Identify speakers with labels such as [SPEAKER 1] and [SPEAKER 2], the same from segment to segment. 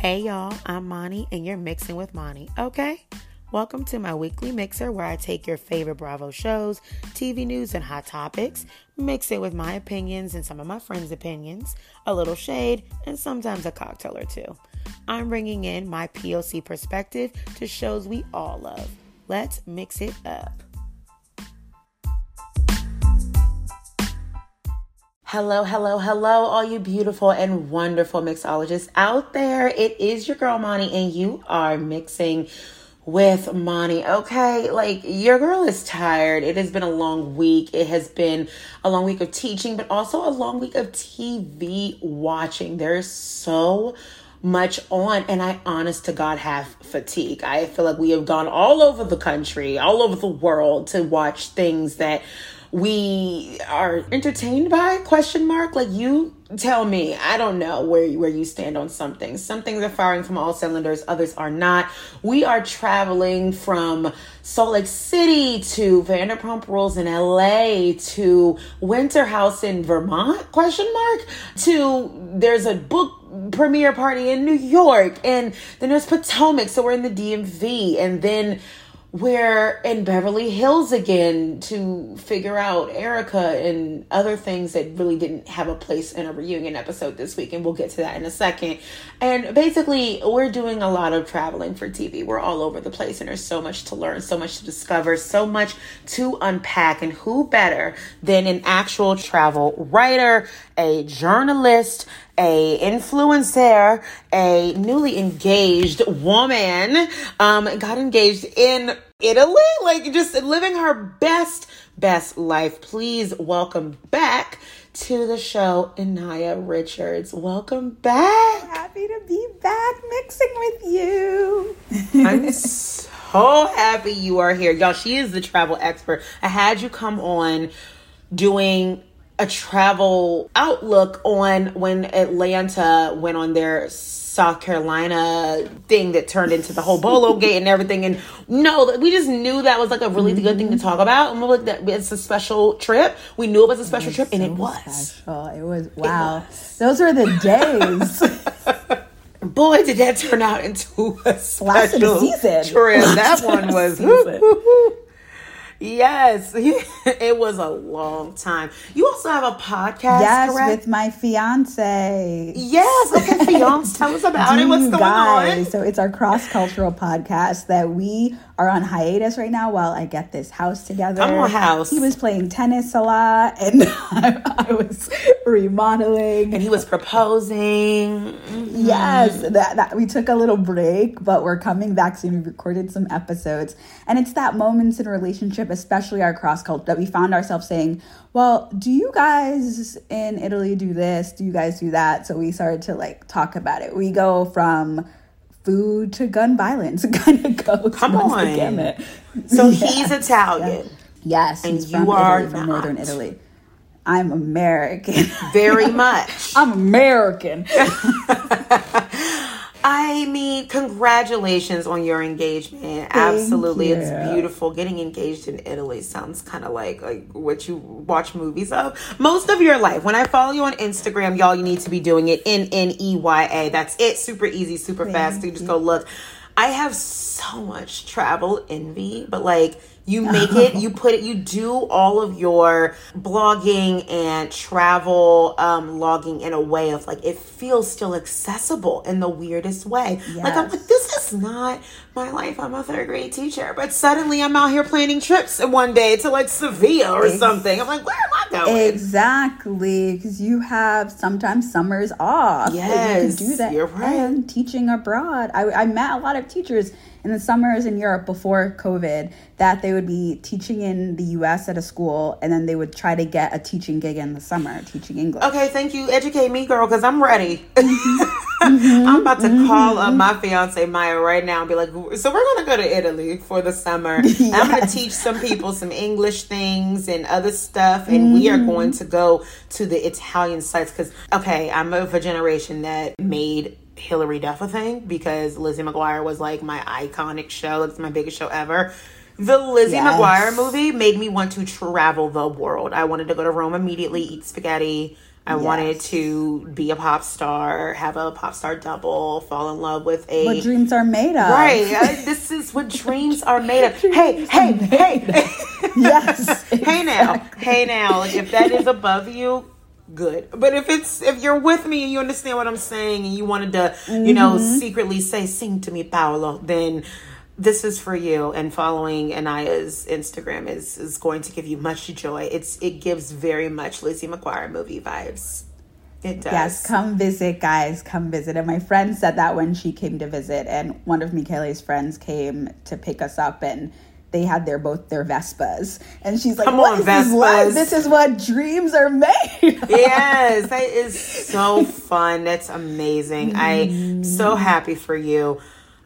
[SPEAKER 1] Hey y'all, I'm Mani and you're mixing with Mani, okay? Welcome to my weekly mixer where I take your favorite Bravo shows, TV news, and hot topics, mix it with my opinions and some of my friends' opinions, a little shade, and sometimes a cocktail or two. I'm bringing in my POC perspective to shows we all love. Let's mix it up. Hello, hello, hello, all you beautiful and wonderful mixologists out there. It is your girl Mani, and you are mixing with Mani. Okay, like your girl is tired. It has been a long week. It has been a long week of teaching, but also a long week of TV watching. There's so much on and I honest to God have fatigue. I feel like we have gone all over the country, all over the world to watch things that we are entertained by question mark? Like you tell me. I don't know where where you stand on something some things are firing from all cylinders others are not. We are traveling from salt lake city to vanderpump rules in la to winter house in vermont question mark? To there's a book premiere party in new york and then there's potomac so we're in the dmv and then we're in Beverly Hills again to figure out Erika and other things that really didn't have a place in a reunion episode this week. And we'll get to that in a second. And basically, we're doing a lot of traveling for TV. We're all over the place, and there's so much to learn, so much to discover, so much to unpack. And who better than an actual travel writer, a journalist, a influencer, a newly engaged woman, um, got engaged in Italy, like just living her best, best life. Please welcome back to the show, Nneya Richards. Welcome back.
[SPEAKER 2] Happy to be back mixing with you.
[SPEAKER 1] I'm so happy you are here. Y'all, she is the travel expert. I had you come on doing a travel outlook on when Atlanta went on their South Carolina thing that turned into the whole Bolo Gate and everything. And no, we just knew that was like a really mm-hmm. good thing to talk about. And we're like, that it's a special trip. We knew it was a special was trip, so and it was.
[SPEAKER 2] Special. It was wow. It was. Those were the days.
[SPEAKER 1] Boy, did that turn out into a special season. trip. That one was. Yes, it was a long time. You also have a podcast,
[SPEAKER 2] yes,
[SPEAKER 1] correct?
[SPEAKER 2] with my fiance.
[SPEAKER 1] Yes, okay, fiance. Tell us about it. What's going guys, on?
[SPEAKER 2] So it's our cross cultural podcast that we are on hiatus right now while I get this house together.
[SPEAKER 1] Come on, house.
[SPEAKER 2] He was playing tennis a lot, and I, I was remodeling,
[SPEAKER 1] and he was proposing.
[SPEAKER 2] Mm-hmm. Yes, that, that we took a little break, but we're coming back soon. We recorded some episodes, and it's that moments in relationship, especially our cross culture, that we found ourselves saying, "Well, do you guys in Italy do this? Do you guys do that?" So we started to like talk about it. We go from food to gun violence kind of goes.
[SPEAKER 1] Come on. So yeah. he's Italian.
[SPEAKER 2] Yes,
[SPEAKER 1] and you are
[SPEAKER 2] Italy, from northern Italy. I'm American.
[SPEAKER 1] Very much.
[SPEAKER 2] I'm American.
[SPEAKER 1] I mean, congratulations on your engagement. Thank Absolutely, you. it's beautiful. Getting engaged in Italy sounds kind of like like what you watch movies of most of your life. When I follow you on Instagram, y'all, you need to be doing it N N E Y A. That's it. Super easy, super Thank fast. You just go look. I have so much travel envy, but like you make it, you put it, you do all of your blogging and travel um, logging in a way of like it feels still accessible in the weirdest way. Yes. Like I'm like, this is not my life. I'm a third grade teacher, but suddenly I'm out here planning trips one day to like Sevilla or something. I'm like, where am I going.
[SPEAKER 2] Exactly, because you have sometimes summers off.
[SPEAKER 1] Yes,
[SPEAKER 2] you can do that.
[SPEAKER 1] you're right.
[SPEAKER 2] And teaching abroad, I, I met a lot of teachers in the summers in Europe before COVID that they would be teaching in the U.S. at a school, and then they would try to get a teaching gig in the summer, teaching English.
[SPEAKER 1] Okay, thank you. Educate me, girl, because I'm ready. Mm-hmm. Mm-hmm. I'm about to mm-hmm. call up my fiance Maya right now and be like, "So we're gonna go to Italy for the summer. And I'm gonna teach some people some English things and other stuff, and we are going to go to the Italian sites because, okay, I'm of a generation that made Hilary Duff a thing because Lizzie McGuire was like my iconic show. It's my biggest show ever. The Lizzie
[SPEAKER 2] Yes.
[SPEAKER 1] McGuire movie made me want to travel the world. I wanted to go to Rome immediately, eat spaghetti. I wanted to be a pop star, have a pop star double, fall in love with a
[SPEAKER 2] What dreams are made of?
[SPEAKER 1] right. uh, this is what dreams are made of. Hey, hey, hey,
[SPEAKER 2] Yes.
[SPEAKER 1] hey now, hey now. Like if that is above you, good. But if it's if you're with me and you understand what I'm saying and you wanted to, you know,
[SPEAKER 2] Mm-hmm.
[SPEAKER 1] secretly say "sing to me, Paolo," then this is for you. And following Nneya's Instagram is is going to give you much joy. It's it gives very much Lizzie McGuire movie vibes. It does.
[SPEAKER 2] Yes, come visit, guys. Come visit. And my friend said that when she came to visit, and one of Michele's friends came to pick us up, and they had their both their Vespas, and she's like,
[SPEAKER 1] Come
[SPEAKER 2] "What
[SPEAKER 1] on,
[SPEAKER 2] is this?
[SPEAKER 1] Vespas."
[SPEAKER 2] This is what dreams are made."
[SPEAKER 1] yes, that is so fun. That's amazing. I'm so mm-hmm. happy for you.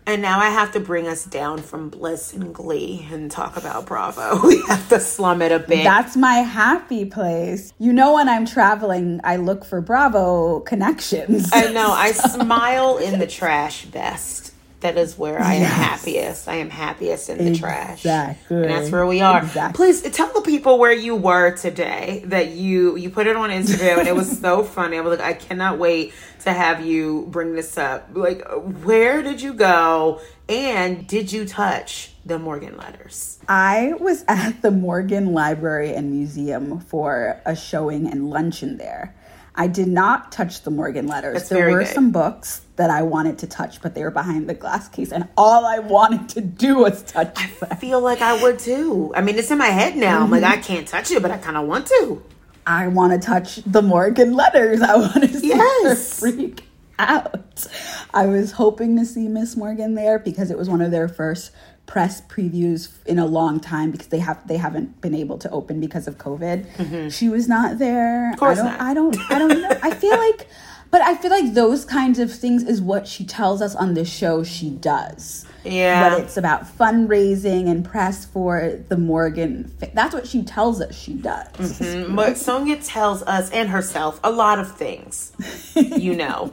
[SPEAKER 1] And now I have to bring us down from bliss and glee and talk about Bravo. We have to slum it a bit.
[SPEAKER 2] That's my happy place. You know, when I'm traveling, I look for Bravo connections.
[SPEAKER 1] I know. I smile in the trash best. That is where I am
[SPEAKER 2] Yes.
[SPEAKER 1] happiest. I am happiest in the trash.
[SPEAKER 2] Exactly.
[SPEAKER 1] And that's where we are.
[SPEAKER 2] Exactly.
[SPEAKER 1] Please tell the people where you were today. That you you put it on Instagram and it was so funny. I was like, I cannot wait to have you bring this up. Like, where did you go? And did you touch the Morgan letters?
[SPEAKER 2] I was at the Morgan Library and Museum for a showing and luncheon there. I did not touch the Morgan letters.
[SPEAKER 1] That's
[SPEAKER 2] there were
[SPEAKER 1] good.
[SPEAKER 2] some books that I wanted to touch, but they were behind the glass case, and all I wanted to do was touch them.
[SPEAKER 1] I feel like I would too. I mean, it's in my head now. I'm like, I can't touch it, but I kind of want to.
[SPEAKER 2] I want to touch the Morgan letters. I want to see
[SPEAKER 1] Yes.
[SPEAKER 2] her freak out. I was hoping to see Miss Morgan there because it was one of their first press previews in a long time because they have they haven't been able to open because of COVID. She was not there.
[SPEAKER 1] Mm-hmm. course
[SPEAKER 2] I don't
[SPEAKER 1] not.
[SPEAKER 2] I don't I don't know. I feel like but I feel like those kinds of things is what she tells us on the show she does.
[SPEAKER 1] Yeah.
[SPEAKER 2] But it's about fundraising and press for the Morgan. That's what she tells us she does.
[SPEAKER 1] Mm-hmm. But Sonja tells us and herself a lot of things, you know.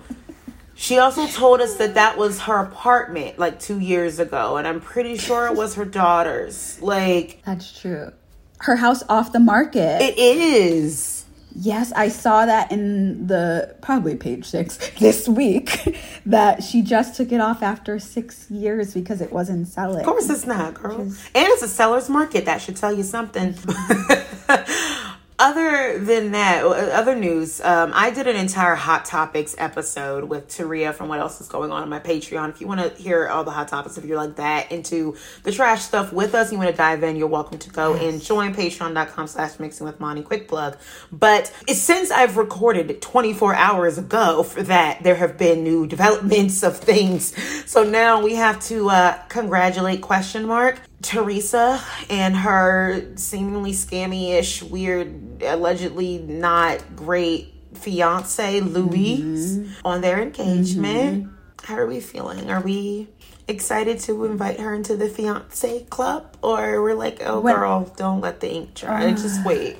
[SPEAKER 1] She also told us that that was her apartment like two years ago, and I'm pretty sure it was her daughter's. Like,
[SPEAKER 2] That's true. Her house off the market.
[SPEAKER 1] it is.
[SPEAKER 2] Yes, I saw that in the probably page six this week that she just took it off after six years because it wasn't selling.
[SPEAKER 1] Of course, it's not, girl. And it's a seller's market. That should tell you something. other than that, other news, um, I did an entire Hot Topics episode with Taria from What Else Is Going On on my Patreon. If you want to hear all the hot topics, if you're like that into the trash stuff with us, you want to dive in, you're welcome to go and join patreon.com slash mixing with Mani. Quick plug. But it's since I've recorded 24 hours ago for that, there have been new developments of things. So now we have to uh, congratulate question mark Teresa and her seemingly scammy-ish, weird, allegedly not great fiance Luis mm-hmm. on their engagement. Mm-hmm. How are we feeling? Are we excited to invite her into the fiance club, or we're like, oh girl, don't let the ink dry, uh, just wait.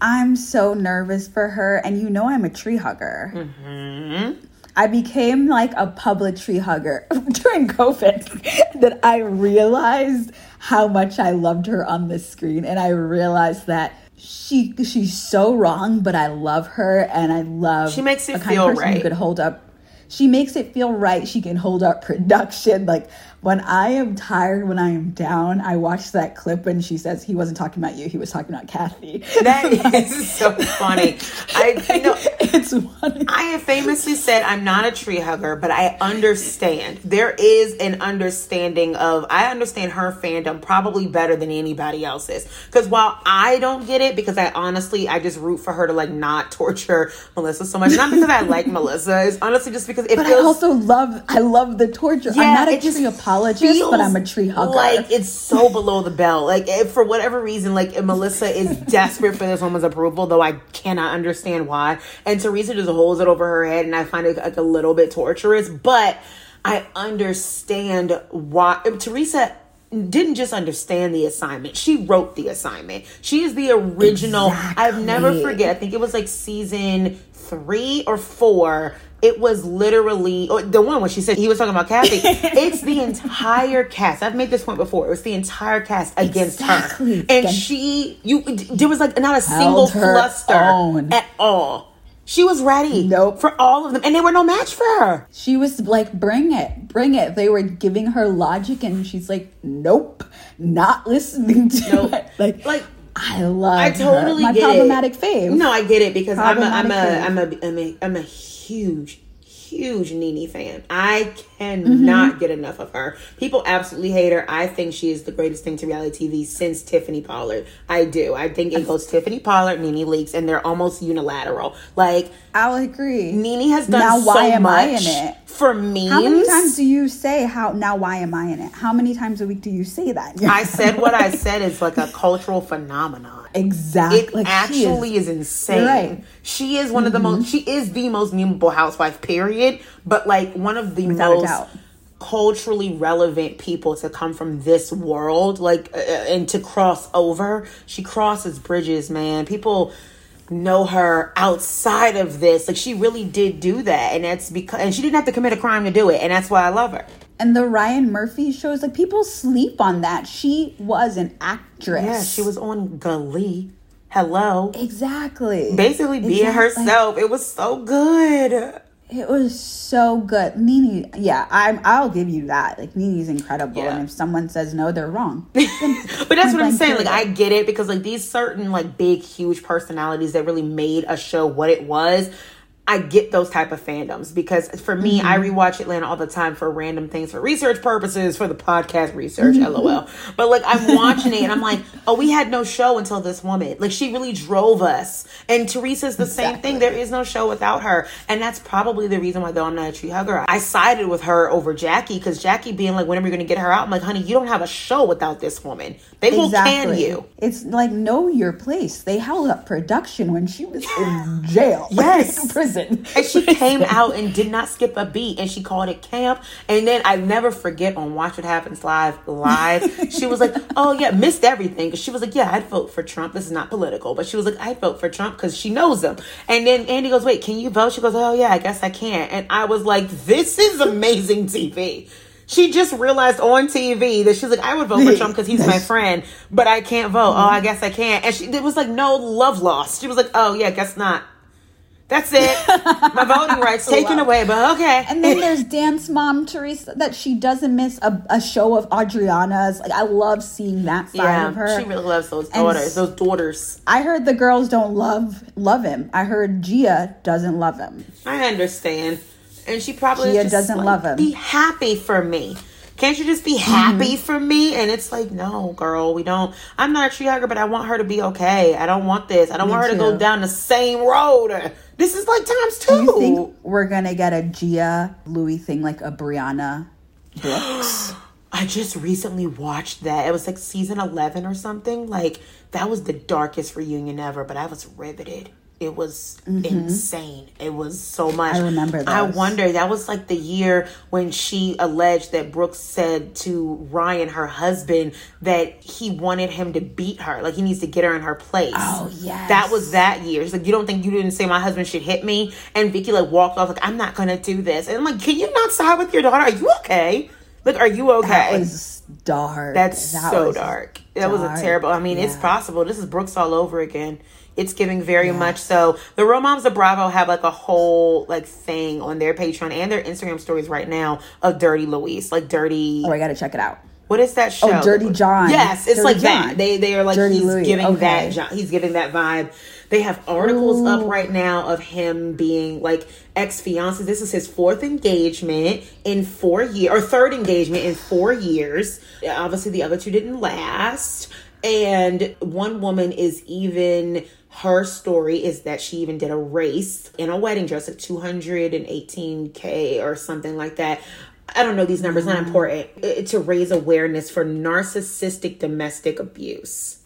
[SPEAKER 2] I'm so nervous for her, and you know I'm a tree hugger. Mm-hmm. I became like a public tree hugger during COVID that I realized how much I loved her on the screen, and I realized that she she's so wrong, but I love her, and I love
[SPEAKER 1] She makes you
[SPEAKER 2] a kind
[SPEAKER 1] feel
[SPEAKER 2] of person who
[SPEAKER 1] right.
[SPEAKER 2] could hold up. she makes it feel right. She can hold up production. Like when I am tired, when I am down, I watch that clip when she says he wasn't talking about you, he was talking about Kathy.
[SPEAKER 1] That is so funny. I you know
[SPEAKER 2] it's funny.
[SPEAKER 1] I have famously said I'm not a tree hugger, but I understand. There is an understanding of I understand her fandom probably better than anybody else's. Because while I don't get it, because I honestly I just root for her to like not torture Melissa so much. Not because I like Melissa, it's honestly just because it
[SPEAKER 2] But
[SPEAKER 1] feels
[SPEAKER 2] I also love I love the torture.
[SPEAKER 1] Yeah,
[SPEAKER 2] I'm not a
[SPEAKER 1] it just
[SPEAKER 2] tree apologist, but I'm a tree hugger.
[SPEAKER 1] Like it's so below the belt. Like if, for whatever reason, like Melissa is desperate for this woman's approval, though I cannot understand why. And Teresa just holds it over her head, and I find it like a little bit torturous. But I understand why Teresa didn't just understand the assignment. She wrote the assignment. She is the original. I've never forget. I think it was like season three or four. It was literally or the one when she said he was talking about Kathy. it's the entire cast. I've made this point before. It was the entire cast against
[SPEAKER 2] Exactly.
[SPEAKER 1] her, and she you there was like not a single
[SPEAKER 2] Held
[SPEAKER 1] fluster
[SPEAKER 2] own.
[SPEAKER 1] at all. She was ready
[SPEAKER 2] Nope.
[SPEAKER 1] for all of them, and they were no match for her.
[SPEAKER 2] She was like, bring it, bring it. They were giving her logic, and she's like, nope, not listening to
[SPEAKER 1] Nope.
[SPEAKER 2] it. Like,
[SPEAKER 1] Like,
[SPEAKER 2] I love
[SPEAKER 1] I totally
[SPEAKER 2] her. my
[SPEAKER 1] get
[SPEAKER 2] problematic
[SPEAKER 1] it.
[SPEAKER 2] fave.
[SPEAKER 1] No, I get it because I'm a, I'm a, I'm a, I'm a, I'm a huge, huge Nene fan. I cannot
[SPEAKER 2] Mm-hmm.
[SPEAKER 1] get enough of her. People absolutely hate her. I think she is the greatest thing to reality TV since Tiffany Pollard. I do. I think it goes Tiffany Pollard, Nene Leakes, and they're almost unilateral. Like
[SPEAKER 2] I'll agree.
[SPEAKER 1] Nene has done
[SPEAKER 2] Now,
[SPEAKER 1] so
[SPEAKER 2] why am I in it?
[SPEAKER 1] for me,
[SPEAKER 2] How many times do you say how? Now, why am I in it? How many times a week do you say that?
[SPEAKER 1] I said what I said is like a cultural phenomenon.
[SPEAKER 2] exactly.
[SPEAKER 1] It
[SPEAKER 2] Like,
[SPEAKER 1] actually is, insane.
[SPEAKER 2] Right. Mm-hmm.
[SPEAKER 1] She is one of the most. She is the most memeable housewife. Period. But like one of the
[SPEAKER 2] Without a
[SPEAKER 1] most culturally relevant people to come from this world, like uh, and to cross over. She crosses bridges, man. People know her outside of this. Like she really did do that, and that's because and she didn't have to commit a crime to do it, and that's why I love her.
[SPEAKER 2] And the Ryan Murphy shows, like people sleep on that. She was an actress.
[SPEAKER 1] Yeah, she was on Glee. Hello.
[SPEAKER 2] exactly
[SPEAKER 1] Basically being
[SPEAKER 2] Exactly.
[SPEAKER 1] herself. It was so good.
[SPEAKER 2] It was so good. Nene, yeah, I'm. I'll give you that. Like Nene's incredible,
[SPEAKER 1] Yeah.
[SPEAKER 2] and if someone says no, they're wrong.
[SPEAKER 1] But that's what I'm saying. Like I get it because like these certain like big huge personalities that really made a show what it was. I get those type of fandoms because for me, I
[SPEAKER 2] Mm-hmm.
[SPEAKER 1] rewatch Atlanta all the time for random things, for research purposes, for the podcast research,
[SPEAKER 2] Mm-hmm.
[SPEAKER 1] lol. But like I'm watching it and I'm like, oh, we had no show until this woman. Like she really drove us. And Teresa's the same thing. There is no show without her. And that's probably the reason why though I'm not a tree hugger. I sided with her over Jackie because Jackie being like, when are we to get her out? I'm like, honey, you don't have a show without this woman. They will can you.
[SPEAKER 2] It's like know your place. They held up production when she was in jail.
[SPEAKER 1] Yes.
[SPEAKER 2] Prison.
[SPEAKER 1] And she came out and did not skip a beat, and she called it camp. And then I never forget on Watch What Happens Live, live, she was like, "Oh yeah, missed everything." Because she was like, "Yeah, I'd vote for Trump. This is not political, but she was like, I'd vote for Trump because she knows him." And then Andy goes, "Wait, can you vote?" She goes, "Oh yeah, I guess I can." And I was like, "This is amazing TV." She just realized on TV that she's like, I would vote for Trump because he's my friend, but I can't vote. Oh, I mm-hmm. guess I can't. And she, it was like no love lost. She was like, oh yeah, guess not. That's it. My voting rights taken away, but okay.
[SPEAKER 2] And then there's dance mom Teresa that she doesn't miss a, a show of Audriana's. Like I love seeing that side
[SPEAKER 1] yeah,
[SPEAKER 2] of her.
[SPEAKER 1] she really loves those daughters.
[SPEAKER 2] s-
[SPEAKER 1] Those daughters.
[SPEAKER 2] I heard the girls don't love love him. I heard Gia doesn't love him.
[SPEAKER 1] I understand, and she probably
[SPEAKER 2] Gia
[SPEAKER 1] just
[SPEAKER 2] doesn't
[SPEAKER 1] like,
[SPEAKER 2] love him.
[SPEAKER 1] Be happy for me. Can't you just be happy mm-hmm. for me? And it's like, no, girl, we don't. I'm not a tree hugger, but I want her to be okay. I don't want this. I don't
[SPEAKER 2] Me
[SPEAKER 1] want her to go down the same road. This is like times two.
[SPEAKER 2] Do you think we're gonna get a Gia Luis thing like a Briana Brooks?
[SPEAKER 1] I just recently watched that. It was like season 11 or something. Like, that was the darkest reunion ever, but I was riveted. It was insane. It was so much.
[SPEAKER 2] Mm-hmm. I remember
[SPEAKER 1] I wonder, that was like the year when she alleged that Brooks said to Ryan, her husband, that he wanted him to beat her. Like, he needs to get her in her place.
[SPEAKER 2] Oh, yes.
[SPEAKER 1] That was that year. She's like, you don't think you didn't say my husband should hit me? And Vicki, like, walked off, like, I'm not going to do this. And I'm like, can you not side with your daughter? Are you okay? Look, are you okay?
[SPEAKER 2] That was dark.
[SPEAKER 1] That's
[SPEAKER 2] That
[SPEAKER 1] so dark. That was a terrible. I mean, it's possible. This is Brooks all over again. It's giving very much so. The Real Moms of Bravo have like a whole like thing on their Patreon and their Instagram stories right now of Dirty Luis, like Dirty.
[SPEAKER 2] Oh, I gotta check it out.
[SPEAKER 1] What is that oh, show?
[SPEAKER 2] Oh, Dirty John.
[SPEAKER 1] Yes, it's
[SPEAKER 2] Dirty
[SPEAKER 1] like
[SPEAKER 2] John.
[SPEAKER 1] that. They they are like
[SPEAKER 2] Dirty
[SPEAKER 1] he's
[SPEAKER 2] Luis,
[SPEAKER 1] giving
[SPEAKER 2] okay.
[SPEAKER 1] that he's giving that vibe. They have articles up right now of him being like ex fiance. This is his fourth engagement in four years or third engagement in four years. Obviously, the other two didn't last. And one woman is even her story is that she even did a race in a wedding dress at 218k or something like that. I don't know these numbers, not important. uh, To raise awareness for narcissistic domestic abuse.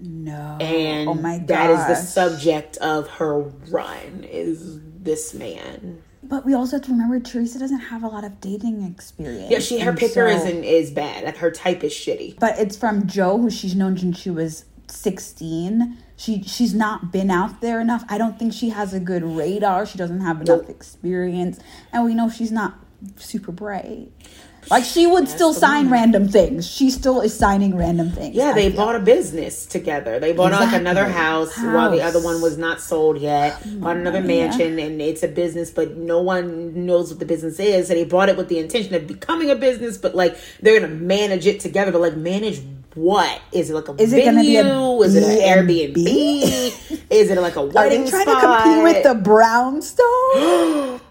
[SPEAKER 2] No.
[SPEAKER 1] And
[SPEAKER 2] oh my god.
[SPEAKER 1] that is the subject of her run is this man.
[SPEAKER 2] But we also have to remember Teresa doesn't have a lot of dating experience.
[SPEAKER 1] Yeah, she her picker
[SPEAKER 2] so-
[SPEAKER 1] isn't is bad. Like her type is shitty.
[SPEAKER 2] But it's from Joe, who she's known since she was sixteen. She she's not been out there enough. I don't think she has a good radar. She doesn't have enough experience, and we know she's not super bright. Like she would still sign random things. She still is signing random things.
[SPEAKER 1] Yeah, they bought a business together. They bought like another house, while the other one was not sold yet. Oh bought another
[SPEAKER 2] yeah.
[SPEAKER 1] mansion, and it's a business, but no one knows what the business is. So they bought it with the intention of becoming a business, but like they're gonna manage it together. But like manage what? Is it like a
[SPEAKER 2] Is it gonna be a
[SPEAKER 1] venue? Is it an Airbnb? is it like a
[SPEAKER 2] Are they trying
[SPEAKER 1] spot?
[SPEAKER 2] to compete with the brownstone?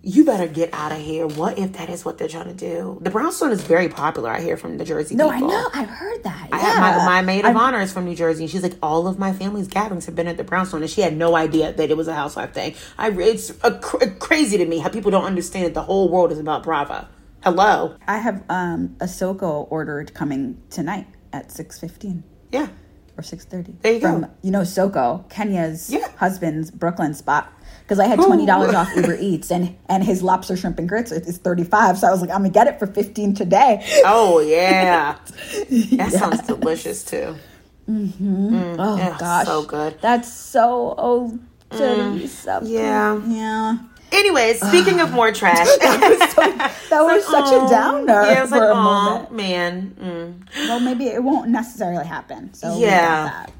[SPEAKER 1] You better get out of here. What if that is what they're trying to do? The brownstone is very popular. I hear from the Jersey.
[SPEAKER 2] no, I know. I've heard that.
[SPEAKER 1] I
[SPEAKER 2] yeah.
[SPEAKER 1] have my, my maid of
[SPEAKER 2] I've-
[SPEAKER 1] honor is from New Jersey, and she's like, all of my family's gatherings have been at the brownstone, and she had no idea that it was a housewife thing. I it's a, cr- crazy to me how people don't understand that the whole world is about Bravo. Hello,
[SPEAKER 2] I have um SoCo ordered coming tonight at six fifteen.
[SPEAKER 1] yeah,
[SPEAKER 2] or six thirty.
[SPEAKER 1] There you
[SPEAKER 2] From
[SPEAKER 1] go.
[SPEAKER 2] you know SoCo, Kenya's
[SPEAKER 1] Yeah.
[SPEAKER 2] husband's Brooklyn spot. Because I had twenty dollars off Uber Eats and and his lobster shrimp and grits is thirty five. So I was like, I'm gonna get it for fifteen today.
[SPEAKER 1] oh yeah, that sounds delicious too.
[SPEAKER 2] Oh
[SPEAKER 1] yeah,
[SPEAKER 2] gosh,
[SPEAKER 1] so good. Mm,
[SPEAKER 2] That's so oh Teresa.
[SPEAKER 1] yeah.
[SPEAKER 2] yeah.
[SPEAKER 1] Anyways, speaking of more trash,
[SPEAKER 2] That was such a downer
[SPEAKER 1] yeah,
[SPEAKER 2] for
[SPEAKER 1] like,
[SPEAKER 2] a
[SPEAKER 1] oh
[SPEAKER 2] moment.
[SPEAKER 1] man, mm.
[SPEAKER 2] Well, maybe it won't necessarily happen. So
[SPEAKER 1] Yeah.
[SPEAKER 2] that.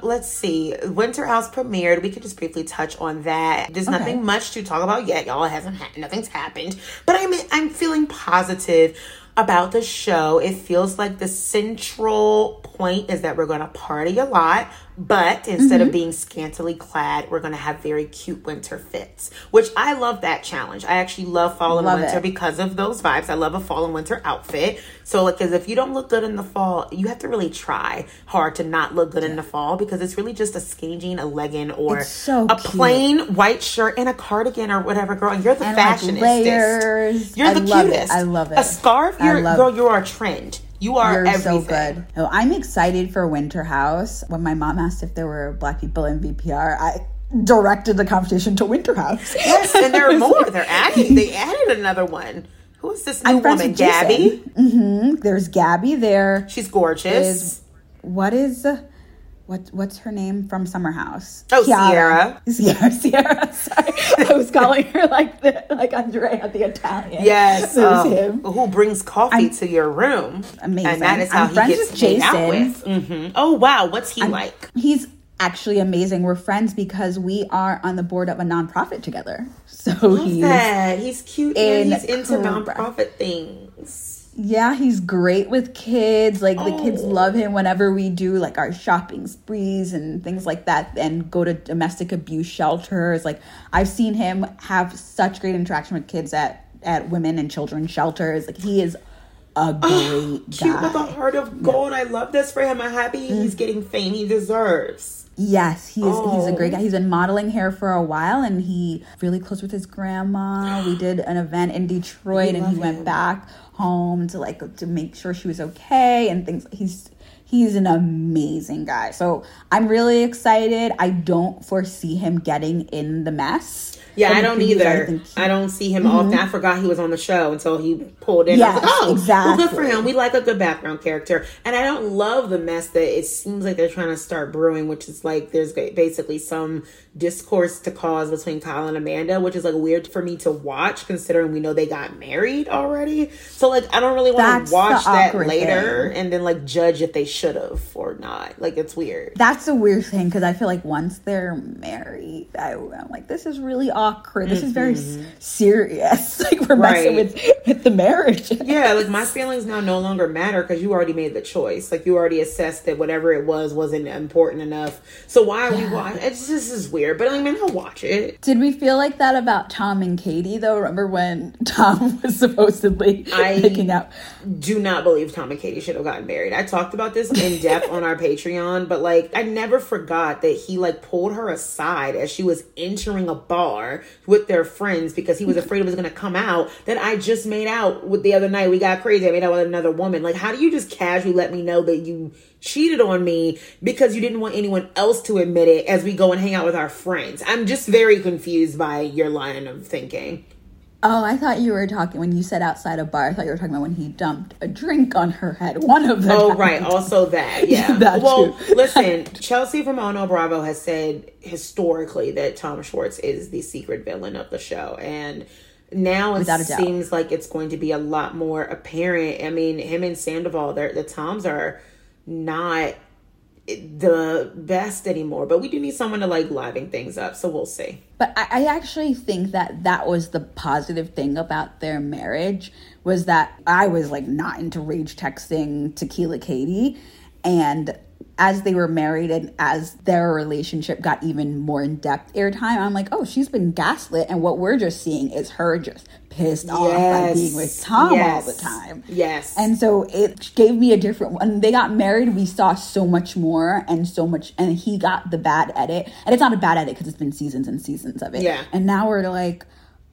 [SPEAKER 1] Let's see. Winter House premiered. We could just briefly touch on that. There's
[SPEAKER 2] Okay.
[SPEAKER 1] nothing much to talk about yet, y'all. It hasn't ha- nothing's happened, but I'm I'm feeling positive about the show. It feels like the central point is that we're going to party a lot, but instead
[SPEAKER 2] Mm-hmm.
[SPEAKER 1] of being scantily clad, we're going to have very cute winter fits, which I love that challenge. I actually love fall and
[SPEAKER 2] Love
[SPEAKER 1] winter
[SPEAKER 2] it.
[SPEAKER 1] because of those vibes. I love a fall and winter outfit. So, like, because if you don't look good in the fall, you have to really try hard to not look good in the fall because it's really just a skinny jean, a legging, or
[SPEAKER 2] so
[SPEAKER 1] a
[SPEAKER 2] cute.
[SPEAKER 1] plain white shirt and a cardigan or whatever, girl. And you're the
[SPEAKER 2] And, like, layers.
[SPEAKER 1] You're
[SPEAKER 2] I
[SPEAKER 1] the
[SPEAKER 2] love it.
[SPEAKER 1] cutest.
[SPEAKER 2] I love it.
[SPEAKER 1] A scarf, you're girl. You are a trend. You are
[SPEAKER 2] You're
[SPEAKER 1] everything.
[SPEAKER 2] so good. I'm excited for Winter House. When my mom asked if there were black people in VPR, I directed the conversation to Winter House.
[SPEAKER 1] Yes, and there are more. They're adding. They added another one. Who is this new woman? Gabby.
[SPEAKER 2] hmm There's Gabby there.
[SPEAKER 1] She's gorgeous.
[SPEAKER 2] Is what is what what's her name from Summer House?
[SPEAKER 1] Oh, Ciara.
[SPEAKER 2] Ciara. Ciara. Sorry, I was calling her like the like Andrea the Italian.
[SPEAKER 1] Yes,
[SPEAKER 2] it was
[SPEAKER 1] um,
[SPEAKER 2] him.
[SPEAKER 1] who brings coffee to your room?
[SPEAKER 2] Amazing.
[SPEAKER 1] and that is how
[SPEAKER 2] I'm
[SPEAKER 1] he
[SPEAKER 2] friends
[SPEAKER 1] gets
[SPEAKER 2] with
[SPEAKER 1] made out
[SPEAKER 2] Jason.
[SPEAKER 1] with. hmm Oh wow, what's he like?
[SPEAKER 2] He's actually amazing. We're friends because we are on the board of a nonprofit together. So he's
[SPEAKER 1] That he's cute and he's into nonprofit things.
[SPEAKER 2] Yeah, he's great with kids. Like the kids
[SPEAKER 1] Oh.
[SPEAKER 2] love him whenever we do like our shopping sprees and things like that and go to domestic abuse shelters. Like I've seen him have such great interaction with kids at at women and children's shelters. Like he is a great
[SPEAKER 1] Cute with a heart of gold. I love this for him. I'm happy mm. he's getting fame he deserves.
[SPEAKER 2] Yes, he's he's a
[SPEAKER 1] Oh.
[SPEAKER 2] great guy. Oh. He's been modeling hair for a while, and he really close with his grandma. We did an event in Detroit, and he went back home to like to make sure she was okay and things. He's he's an amazing guy. So I'm really excited. I don't foresee him getting in the mess.
[SPEAKER 1] Yeah, I don't either. I,
[SPEAKER 2] he-
[SPEAKER 1] don't see him mm-hmm. often. I forgot he was on the show until he pulled in. I was
[SPEAKER 2] Yes,
[SPEAKER 1] like, oh, well, good for him. We like a good background character. And I don't love the mess that it seems like they're trying to start brewing, which is like there's basically some discourse to cause between Kyle and Amanda, which is like weird for me to watch considering we know they got married already. So like I don't really want to watch that later
[SPEAKER 2] thing.
[SPEAKER 1] and then like judge if they should have or not. Like it's weird.
[SPEAKER 2] That's a weird thing because I feel like once they're married, I, I'm like, this is really awkward. This is very s- serious. Like we're messing
[SPEAKER 1] Mm-hmm.
[SPEAKER 2] With with the marriage.
[SPEAKER 1] Yeah, like my feelings now no longer matter because you already made the choice. Like you already assessed that whatever it was wasn't important enough. So why are we watching? It's this is weird, but I mean, I'll watch it.
[SPEAKER 2] Did we feel like that about Tom and Katie though? Remember when Tom was supposedly
[SPEAKER 1] I-
[SPEAKER 2] picking out?
[SPEAKER 1] Do not believe Tom and Katie should have gotten married. I talked about this in depth on our Patreon, but like I never forgot that he like pulled her aside as she was entering a bar with their friends because he was afraid it was going to come out that I just made out with the other night. We got crazy. I made out with another woman. Like, how do you just casually let me know that you cheated on me because you didn't want anyone else to admit it as we go and hang out with our friends? I'm just very confused by your line of thinking.
[SPEAKER 2] Oh, I thought you were talking when you said outside a bar. I thought you were talking about when he dumped a drink on her head. One of them.
[SPEAKER 1] Oh, right. Also that. Yeah.
[SPEAKER 2] That
[SPEAKER 1] well, listen, Chelsea from OhNoBravo has said historically that Tom Schwartz is the secret villain of the show. And now it
[SPEAKER 2] Without a doubt.
[SPEAKER 1] seems like it's going to be a lot more apparent. I mean, him and Sandoval, the Toms are not the best anymore, but we do need someone to like liven things up. So we'll see.
[SPEAKER 2] But I, I actually think that that was the positive thing about their marriage was that I was like not into rage texting Tequila Katie, and as they were married and as their relationship got even more in depth airtime, I'm like, oh, she's been gaslit, and what we're just seeing is her just pissed off by being with Tom
[SPEAKER 1] Yes.
[SPEAKER 2] all the time.
[SPEAKER 1] Yes.
[SPEAKER 2] And so it gave me a different when they got married we saw so much more and so much and he got the bad edit and it's not a bad edit because it's been seasons and seasons of it
[SPEAKER 1] Yeah.
[SPEAKER 2] and now we're like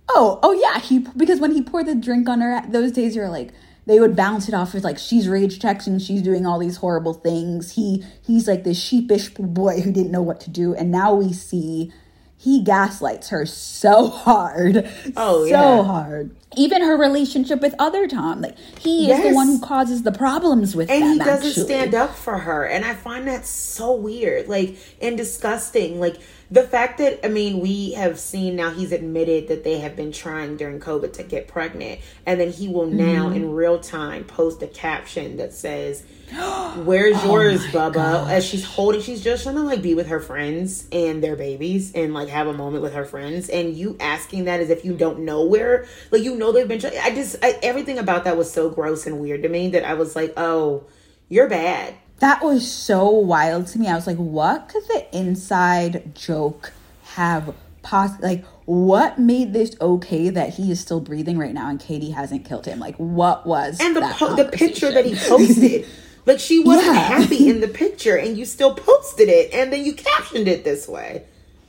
[SPEAKER 2] oh oh yeah he because when he poured the drink on her those days you're like they would bounce it off as like she's rage texting she's doing all these horrible things. He he's like this sheepish boy who didn't know what to do. And now we see he gaslights her so hard.
[SPEAKER 1] Oh, yeah.
[SPEAKER 2] so
[SPEAKER 1] yeah.
[SPEAKER 2] hard. Even her relationship with other tom. Like he is the one who causes the problems with
[SPEAKER 1] and
[SPEAKER 2] them
[SPEAKER 1] he doesn't
[SPEAKER 2] actually.
[SPEAKER 1] stand up for her. And i find that so weird. Like and disgusting. Like the fact that i mean we have seen now he's admitted that they have been trying during covid to get pregnant and then he will now
[SPEAKER 2] Mm-hmm.
[SPEAKER 1] in real time post a caption that says where's
[SPEAKER 2] Oh
[SPEAKER 1] yours bubba? as she's holding she's just trying to like be with her friends and their babies and like have a moment with her friends and you asking that as if you don't know where like you know they've been trying i just I, everything about that was so gross and weird to me that i was like oh you're bad
[SPEAKER 2] That was so wild to me. I was like, what could the inside joke have poss like what made this okay that he is still breathing right now and Katie hasn't killed him? Like what was
[SPEAKER 1] and the
[SPEAKER 2] that
[SPEAKER 1] po- the picture that he posted like she wasn't
[SPEAKER 2] Yeah.
[SPEAKER 1] happy in the picture and you still posted it and then you captioned it this way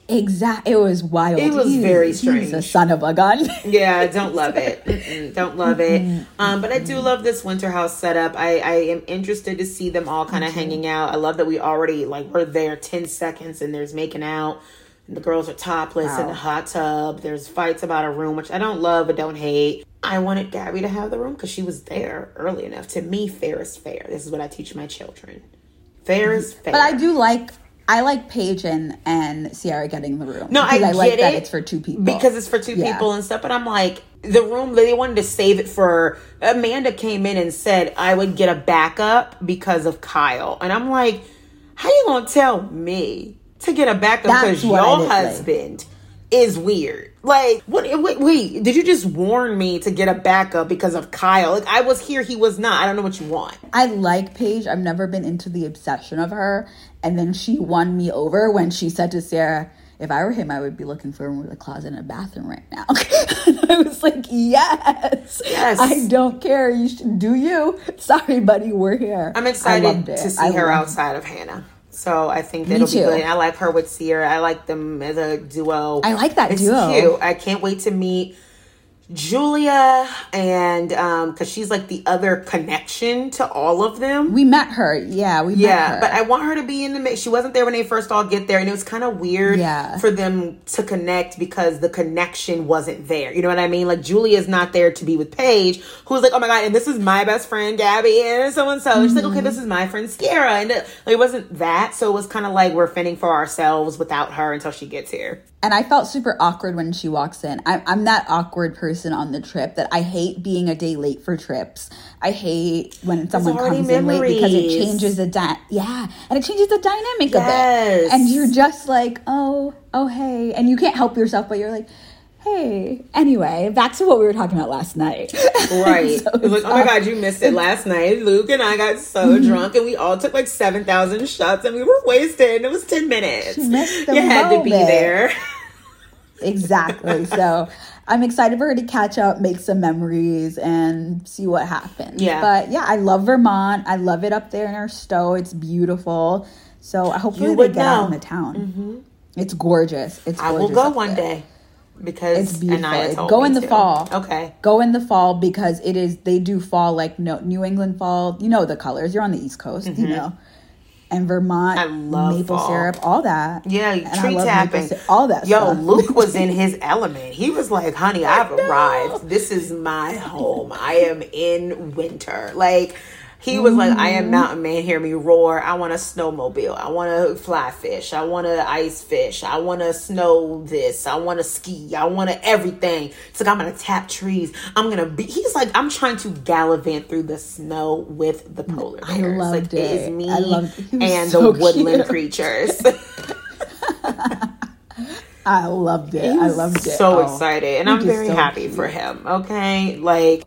[SPEAKER 2] Exact. It was wild.
[SPEAKER 1] It was very
[SPEAKER 2] He's a son of a gun.
[SPEAKER 1] Yeah, I don't love it. Mm-mm, don't love it. Um, but I do love this winter house setup. I, I am interested to see them all kind of hanging out. I love that we already like we're there ten seconds and there's making out. And the girls are topless in the hot tub. There's fights about a room, which I don't love but don't hate. I wanted Gabby to have the room because she was there early enough. To me, fair is fair. This is what I teach my children. Fair is fair.
[SPEAKER 2] but I do like. I like Paige and, and Ciara getting the room.
[SPEAKER 1] No, I get
[SPEAKER 2] like
[SPEAKER 1] it
[SPEAKER 2] that it's for two people.
[SPEAKER 1] because it's for two
[SPEAKER 2] Yeah.
[SPEAKER 1] people and stuff. But I'm like, the room they wanted to save it for. Amanda came in and said I would get a backup because of Kyle, and I'm like, how you gonna tell me to get a backup because your
[SPEAKER 2] didn't like.
[SPEAKER 1] husband is weird? Like, what? Wait, wait, did you just warn me to get a backup because of Kyle? Like, I was here, he was not. I don't know what you want.
[SPEAKER 2] I like Paige. I've never been into the obsession of her. And then she won me over when she said to Sarah, if I were him, I would be looking for a room with a closet and a bathroom right now. I was like, yes.
[SPEAKER 1] Yes.
[SPEAKER 2] I don't care. You should do you. Sorry, buddy. We're here.
[SPEAKER 1] I'm excited to see
[SPEAKER 2] I
[SPEAKER 1] her outside of Hannah. So I think that'll be good. I like her with Ciara. I like them as a duo.
[SPEAKER 2] I like that
[SPEAKER 1] it's
[SPEAKER 2] duo.
[SPEAKER 1] Cute. I can't wait to meet Julia and um because she's like the other connection to all of them.
[SPEAKER 2] We met her. Yeah, we met
[SPEAKER 1] Yeah,
[SPEAKER 2] her.
[SPEAKER 1] but I want her to be in the mix. She wasn't there when they first all get there, and it was kind of weird
[SPEAKER 2] Yeah.
[SPEAKER 1] for them to connect because the connection wasn't there. You know what I mean? Like Julia's not there to be with Paige, who's like, oh my god, and this is my best friend Gabby, and so and so. She's like, okay, this is my friend Ciara, and it, like, it wasn't that. So it was kind of like we're fending for ourselves without her until she gets here.
[SPEAKER 2] And I felt super awkward when she walks in. I'm, I'm that awkward person on the trip that I hate being a day late for trips. I hate when someone comes in late because it changes the di- yeah, and it changes the dynamic
[SPEAKER 1] Yes.
[SPEAKER 2] a bit. And you're just like, oh, oh, hey, and you can't help yourself, but you're like, hey. Anyway, back to what we were talking about last night.
[SPEAKER 1] Right.
[SPEAKER 2] So
[SPEAKER 1] like, oh my god, you missed it last night. Luke and I got so
[SPEAKER 2] Mm-hmm.
[SPEAKER 1] drunk and we all took like 7,000 shots and we were wasted and it was 10 minutes. you had to be there.
[SPEAKER 2] exactly. So I'm excited for her to catch up, make some memories, and see what happens.
[SPEAKER 1] Yeah.
[SPEAKER 2] But yeah, I love Vermont. I love it up there in our Stowe. It's beautiful. So I hopefully
[SPEAKER 1] You
[SPEAKER 2] they get out in the town. Mm-hmm. It's gorgeous. It's
[SPEAKER 1] I will go one
[SPEAKER 2] there.
[SPEAKER 1] day because
[SPEAKER 2] It's beautiful. Go in the
[SPEAKER 1] to.
[SPEAKER 2] fall.
[SPEAKER 1] Okay.
[SPEAKER 2] Go in the fall because it is. They do fall like no New England fall. You know the colors. You're on the East Coast. You mm-hmm. know. And Vermont.
[SPEAKER 1] I love
[SPEAKER 2] maple
[SPEAKER 1] fall.
[SPEAKER 2] syrup, all that.
[SPEAKER 1] Yeah,
[SPEAKER 2] And I
[SPEAKER 1] tree tapping.
[SPEAKER 2] all that.
[SPEAKER 1] Yo,
[SPEAKER 2] stuff.
[SPEAKER 1] Luke was in his element. He was like, honey, I've arrived. This is my home. I am in winter. Like, he was like, I
[SPEAKER 2] Mm-hmm.
[SPEAKER 1] am mountain man, hear me roar. I want to snowmobile. I want to fly fish. I want to ice fish. I want to snow this. I want to ski. I want to everything. It's like, I'm going to tap trees. I'm going to be, he's like, I'm trying to gallivant through the snow with the polar
[SPEAKER 2] I
[SPEAKER 1] bears.
[SPEAKER 2] loved
[SPEAKER 1] like, it is me
[SPEAKER 2] I loved- was
[SPEAKER 1] and
[SPEAKER 2] so
[SPEAKER 1] the woodland
[SPEAKER 2] cute.
[SPEAKER 1] creatures.
[SPEAKER 2] I loved it. I loved it.
[SPEAKER 1] so
[SPEAKER 2] Oh,
[SPEAKER 1] excited and i'm very happy
[SPEAKER 2] cute.
[SPEAKER 1] for him okay like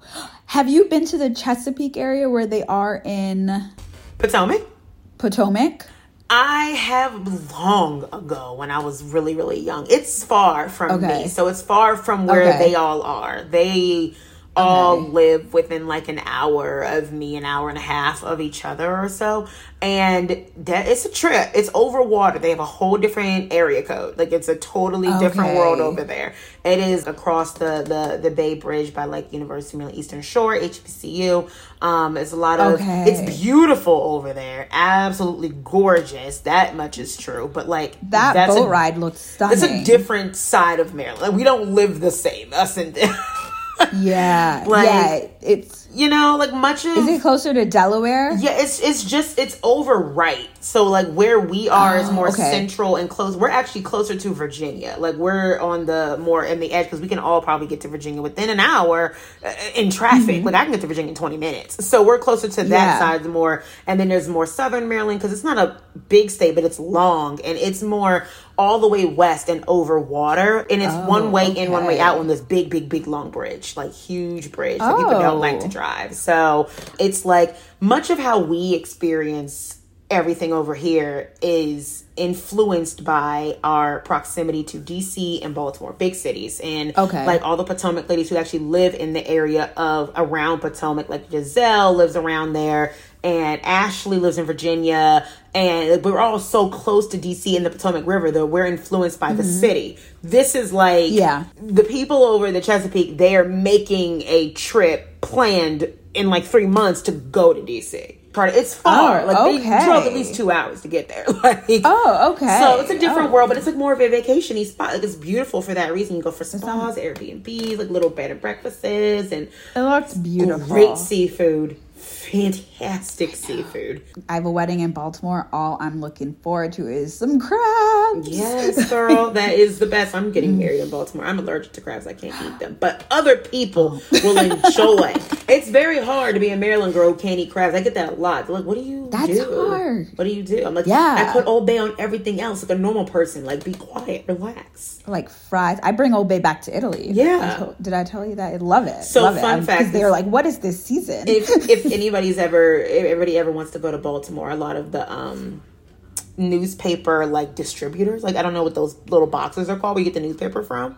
[SPEAKER 2] Have you been to the Chesapeake area where they are in
[SPEAKER 1] potomac
[SPEAKER 2] Potomac?
[SPEAKER 1] i have long ago when i was really really young it's far from
[SPEAKER 2] Okay.
[SPEAKER 1] me so it's far from where
[SPEAKER 2] Okay.
[SPEAKER 1] they all are they all live within like an hour of me an hour and a half of each other or so. And that it's a trip. It's over water. They have a whole different area code. Like it's a totally different world over there. It is across the the the bay bridge by like university of Maryland eastern shore hbcu um it's a lot of
[SPEAKER 2] Okay.
[SPEAKER 1] it's beautiful over there. Absolutely gorgeous. That much is true. But like
[SPEAKER 2] That
[SPEAKER 1] that's
[SPEAKER 2] boat
[SPEAKER 1] a,
[SPEAKER 2] ride looked stunning.
[SPEAKER 1] it's a different side of maryland. Like, we don't live the same us and
[SPEAKER 2] Yeah,
[SPEAKER 1] Like-
[SPEAKER 2] yeah. It's
[SPEAKER 1] you know like much of
[SPEAKER 2] is it closer to Delaware?
[SPEAKER 1] yeah, it's it's just it's over right. So like where we are is
[SPEAKER 2] Oh,
[SPEAKER 1] more
[SPEAKER 2] okay.
[SPEAKER 1] central and close. We're actually closer to Virginia. Like we're on the more in the edge because we can all probably get to Virginia within an hour uh, in traffic. Like I can get to Virginia in twenty minutes. So we're closer to that
[SPEAKER 2] Mm-hmm. Yeah.
[SPEAKER 1] side more. And then there's more southern Maryland because it's not a big state, but it's long and it's more all the way west and over water. And it's one oh, way in, one way
[SPEAKER 2] Oh,
[SPEAKER 1] out on this big, big, big long bridge, like huge bridge that people don't like to
[SPEAKER 2] Oh.
[SPEAKER 1] drive. So it's like much of how we experience everything over here is influenced by our proximity to DC and Baltimore, big cities. And
[SPEAKER 2] Okay.
[SPEAKER 1] like all the Potomac ladies who actually live in the area of around Potomac, like Gizelle lives around there and Ashley lives in Virginia. And we're all so close to DC and the Potomac River that we're influenced by the city. This is like
[SPEAKER 2] Mm-hmm. Yeah.
[SPEAKER 1] the people over the Chesapeake, they are making a trip planned in like three months to go to DC. Part it's far.
[SPEAKER 2] Oh,
[SPEAKER 1] like they
[SPEAKER 2] okay.
[SPEAKER 1] drove at least two hours to get there. Like
[SPEAKER 2] Oh, okay.
[SPEAKER 1] So it's a different
[SPEAKER 2] Oh.
[SPEAKER 1] world, but it's like more of a vacation spot. Like it's beautiful for that reason. You go for spas, Airbnbs, like little bed and breakfasts, and
[SPEAKER 2] It looks beautiful.
[SPEAKER 1] great seafood. Fantastic seafood.
[SPEAKER 2] I have a wedding in Baltimore. All I'm looking forward to is some crabs.
[SPEAKER 1] Yes, girl, that is the best. I'm getting mm. married in Baltimore. I'm allergic to crabs. I can't eat them, but other people will enjoy. it's very hard to be a Maryland girl who can't eat crabs. I get that a lot. They're like, what do you
[SPEAKER 2] That's
[SPEAKER 1] do?
[SPEAKER 2] hard.
[SPEAKER 1] What do you do? I'm like,
[SPEAKER 2] Yeah.
[SPEAKER 1] I put Old Bay on everything else, like a normal person. Like, be quiet, relax.
[SPEAKER 2] Like fries. I bring Old Bay back to Italy.
[SPEAKER 1] Yeah.
[SPEAKER 2] I did I tell you that? I love it.
[SPEAKER 1] So,
[SPEAKER 2] love it.
[SPEAKER 1] fun
[SPEAKER 2] 'cause
[SPEAKER 1] fact
[SPEAKER 2] They were
[SPEAKER 1] is-
[SPEAKER 2] like, what is this season?
[SPEAKER 1] if if anybody's ever everybody ever wants to go to Baltimore, a lot of the um newspaper like distributors, like I don't know what those little boxes are called where you get the newspaper from.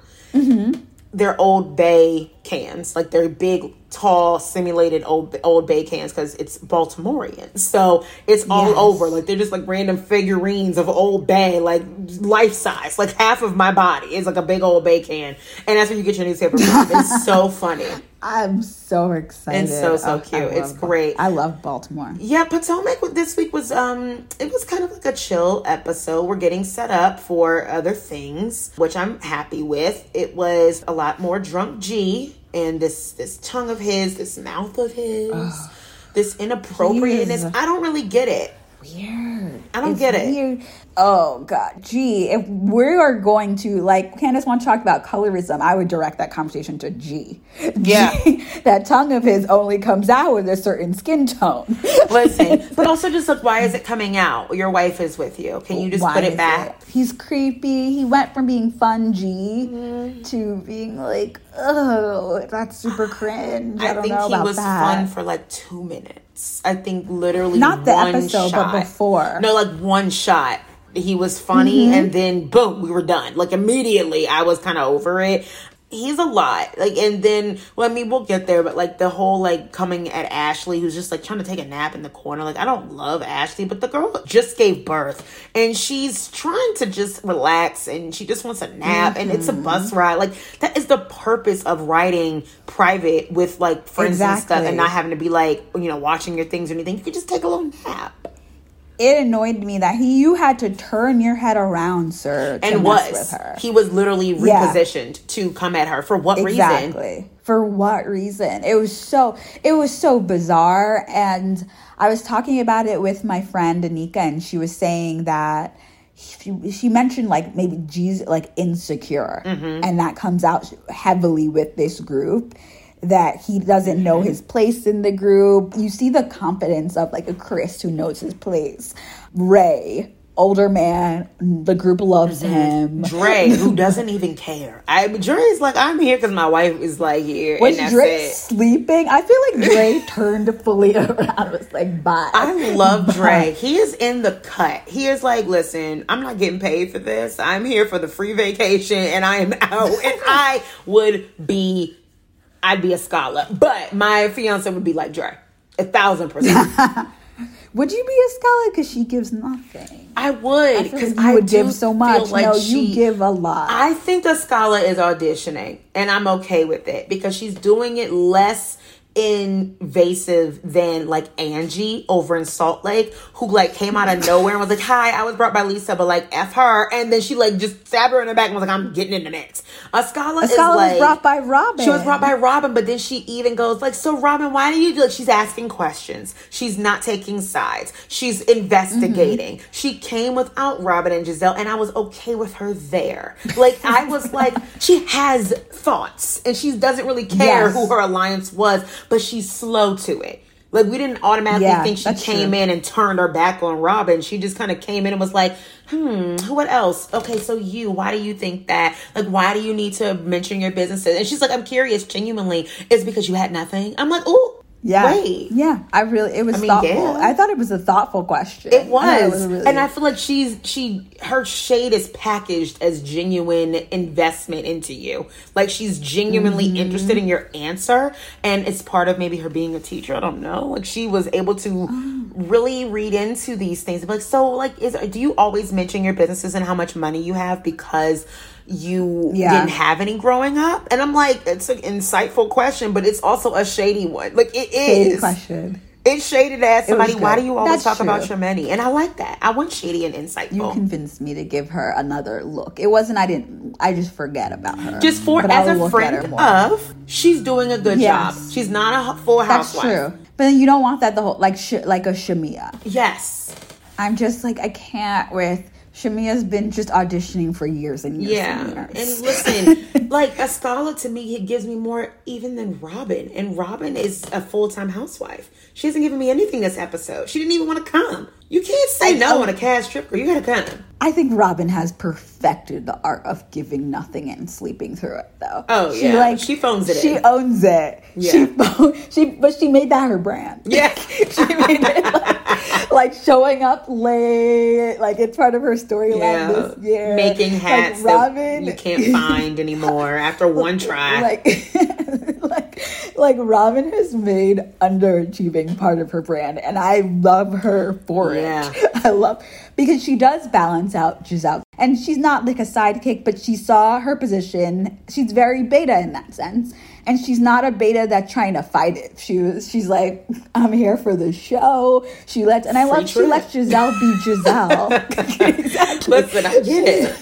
[SPEAKER 1] they're Old Bay cans, like they're big, tall, simulated Old Old Bay cans because it's Baltimorean. So it's all
[SPEAKER 2] Yes.
[SPEAKER 1] over. Like they're just like random figurines of Old Bay, like life size. Like half of my body is like a big Old Bay can, and that's where you get your newspaper from. It's so funny.
[SPEAKER 2] I'm so excited.
[SPEAKER 1] It's so, so
[SPEAKER 2] I
[SPEAKER 1] cute. It's great.
[SPEAKER 2] I love Baltimore.
[SPEAKER 1] Yeah, Potomac this week was um it was kind of like a chill episode. We're getting set up for other things, which I'm happy with. It was a lot more drunk G and this this tongue of his, this mouth of his, this inappropriateness.
[SPEAKER 2] Jeez.
[SPEAKER 1] I don't really get it.
[SPEAKER 2] Weird.
[SPEAKER 1] I don't
[SPEAKER 2] It's
[SPEAKER 1] get it.
[SPEAKER 2] Weird. Oh god, gee, if we are going to like Candiace wants to talk about colorism, I would direct that conversation to G.
[SPEAKER 1] Yeah.
[SPEAKER 2] G, that tongue of his only comes out with a certain skin tone.
[SPEAKER 1] Listen, but also just like why is it coming out? Your wife is with you. Can you just
[SPEAKER 2] Why
[SPEAKER 1] put it back?
[SPEAKER 2] He's creepy. He went from being fun G
[SPEAKER 1] Mm-hmm.
[SPEAKER 2] to being like, oh, that's super cringe. I,
[SPEAKER 1] I,
[SPEAKER 2] don't
[SPEAKER 1] think
[SPEAKER 2] know
[SPEAKER 1] he
[SPEAKER 2] about
[SPEAKER 1] was
[SPEAKER 2] that.
[SPEAKER 1] fun for like two minutes. I think literally
[SPEAKER 2] Not the
[SPEAKER 1] one
[SPEAKER 2] episode, but before.
[SPEAKER 1] No, like one shot. He was funny,
[SPEAKER 2] Mm-hmm.
[SPEAKER 1] and then boom, we were done. Like immediately, I was kind of over it. He's a lot. Like, and then, well, I mean, we'll get there, but like the whole like coming at Ashley, who's just like trying to take a nap in the corner. Like, I don't love Ashley, but the girl just gave birth, and she's trying to just relax, and she just wants a nap, and it's a
[SPEAKER 2] Mm-hmm.
[SPEAKER 1] bus ride. Like, that is the purpose of writing private with like friends and stuff, and not having to be like, you know, watching your things or anything. You could just take a little nap.
[SPEAKER 2] It annoyed me that he you had to turn your head around, sir, to
[SPEAKER 1] and was
[SPEAKER 2] with her.
[SPEAKER 1] he was literally
[SPEAKER 2] Yeah.
[SPEAKER 1] repositioned to come at her for what reason?
[SPEAKER 2] exactly for what reason it was so it was so bizarre and i was talking about it with my friend anika and she was saying that she, she mentioned like maybe Jesus like insecure
[SPEAKER 1] Mm-hmm.
[SPEAKER 2] and that comes out heavily with this group that he doesn't know his place in the group you see the confidence of like a chris who knows his place ray older man the group loves mm-hmm. him
[SPEAKER 1] Dre, who doesn't even care. I Dre's like, I'm here because my wife is like here,
[SPEAKER 2] Was Dre
[SPEAKER 1] it.
[SPEAKER 2] sleeping? I feel like Dre turned fully around. Was like, bye.
[SPEAKER 1] I love Dre. He is in the cut. He is like, listen, I'm not getting paid for this. I'm here for the free vacation, and I am out. and I would be, I'd be a scholar, but my fiance would be like Dre, a thousand percent.
[SPEAKER 2] Would you be a scholar? Because she gives nothing.
[SPEAKER 1] I would because
[SPEAKER 2] you
[SPEAKER 1] I
[SPEAKER 2] would give so much.
[SPEAKER 1] Like
[SPEAKER 2] no,
[SPEAKER 1] she,
[SPEAKER 2] you give a lot.
[SPEAKER 1] I think the scholar is auditioning, and I'm okay with it because she's doing it less invasive than like Angie over in Salt Lake, who like came out of nowhere and was like, "Hi, I was brought by Lisa, but like f her," and then she like just stabbed her in the back and was like, "I'm getting in the mix." A scholar,
[SPEAKER 2] a
[SPEAKER 1] is like
[SPEAKER 2] was brought by Robyn.
[SPEAKER 1] she was brought by Robyn, but then she even goes like, "So Robyn, why do you do?" Like she's asking questions. She's not taking sides. She's investigating.
[SPEAKER 2] Mm-hmm.
[SPEAKER 1] She came without Robyn and Gizelle, and I was okay with her there. Like I was like, she has thoughts, and she doesn't really care
[SPEAKER 2] Yes.
[SPEAKER 1] who her alliance was, but she's slow to it. Like we didn't automatically
[SPEAKER 2] Yeah,
[SPEAKER 1] think she came
[SPEAKER 2] true.
[SPEAKER 1] in and turned her back on Robyn. She just kind of came in and was like, "Hmm, what else? Okay, so you, why do you think that? Like, why do you need to mention your businesses?" And she's like, "I'm curious, genuinely, is because you had nothing?" I'm like, "Oh,
[SPEAKER 2] Yeah.
[SPEAKER 1] wait."
[SPEAKER 2] Yeah. I really, it was I
[SPEAKER 1] mean,
[SPEAKER 2] thoughtful.
[SPEAKER 1] yeah.
[SPEAKER 2] I thought it was a thoughtful question.
[SPEAKER 1] It
[SPEAKER 2] I thought
[SPEAKER 1] was,
[SPEAKER 2] really-
[SPEAKER 1] and I feel like she's she her shade is packaged as genuine investment into you. Like she's genuinely
[SPEAKER 2] Mm-hmm.
[SPEAKER 1] interested in your answer, and it's part of maybe her being a teacher. I don't know. Like she was able to
[SPEAKER 2] Oh.
[SPEAKER 1] really read into these things. Like so, like is do you always mention your businesses and how much money you have because you
[SPEAKER 2] Yeah.
[SPEAKER 1] didn't have any growing up? And I'm like, it's an insightful question, but it's also a shady one. Like it is.
[SPEAKER 2] Shady question.
[SPEAKER 1] It's shady to ask somebody, why do you always
[SPEAKER 2] That's
[SPEAKER 1] talk about your money? And I like that. I want shady and insightful.
[SPEAKER 2] You convinced me to give her another look. It wasn't. I didn't. I just forget about her.
[SPEAKER 1] Just for
[SPEAKER 2] But
[SPEAKER 1] as
[SPEAKER 2] I'll
[SPEAKER 1] a
[SPEAKER 2] look at her
[SPEAKER 1] friend of, she's doing a good
[SPEAKER 2] Yes.
[SPEAKER 1] job. She's not a full
[SPEAKER 2] That's true. But then you don't want that the whole like sh- like a Shamia.
[SPEAKER 1] Yes.
[SPEAKER 2] I'm just like I can't with Shamia's been just auditioning for years and years
[SPEAKER 1] Yeah.
[SPEAKER 2] and
[SPEAKER 1] And listen, like a scholar to me, it gives me more even than Robyn. And Robyn is a full time housewife. She hasn't given me anything this episode. She didn't even want to come. You can't say
[SPEAKER 2] I-
[SPEAKER 1] no on a cash trip, girl. You gotta come.
[SPEAKER 2] I think Robyn has perfected the art of giving nothing and sleeping through it, though.
[SPEAKER 1] Oh, yeah. She phones it
[SPEAKER 2] She
[SPEAKER 1] in.
[SPEAKER 2] owns it.
[SPEAKER 1] Yeah.
[SPEAKER 2] She, she, but she made that her brand.
[SPEAKER 1] Yeah.
[SPEAKER 2] she made it like, like showing up late, like it's part of her storyline
[SPEAKER 1] Yeah.
[SPEAKER 2] this year.
[SPEAKER 1] Making
[SPEAKER 2] Like,
[SPEAKER 1] hats
[SPEAKER 2] Robyn,
[SPEAKER 1] that you can't find anymore after one try.
[SPEAKER 2] like like like Robyn has made underachieving part of her brand and I love her for
[SPEAKER 1] Yeah.
[SPEAKER 2] I love because she does balance out Gizelle. And she's not like a sidekick, but she saw her position. She's very beta in that sense. And she's not a beta that's trying to fight it. She was she's like, I'm here for the show. She lets and I
[SPEAKER 1] Free
[SPEAKER 2] love she
[SPEAKER 1] trip.
[SPEAKER 2] lets Gizelle be Gizelle. exactly.
[SPEAKER 1] Listen, I get it.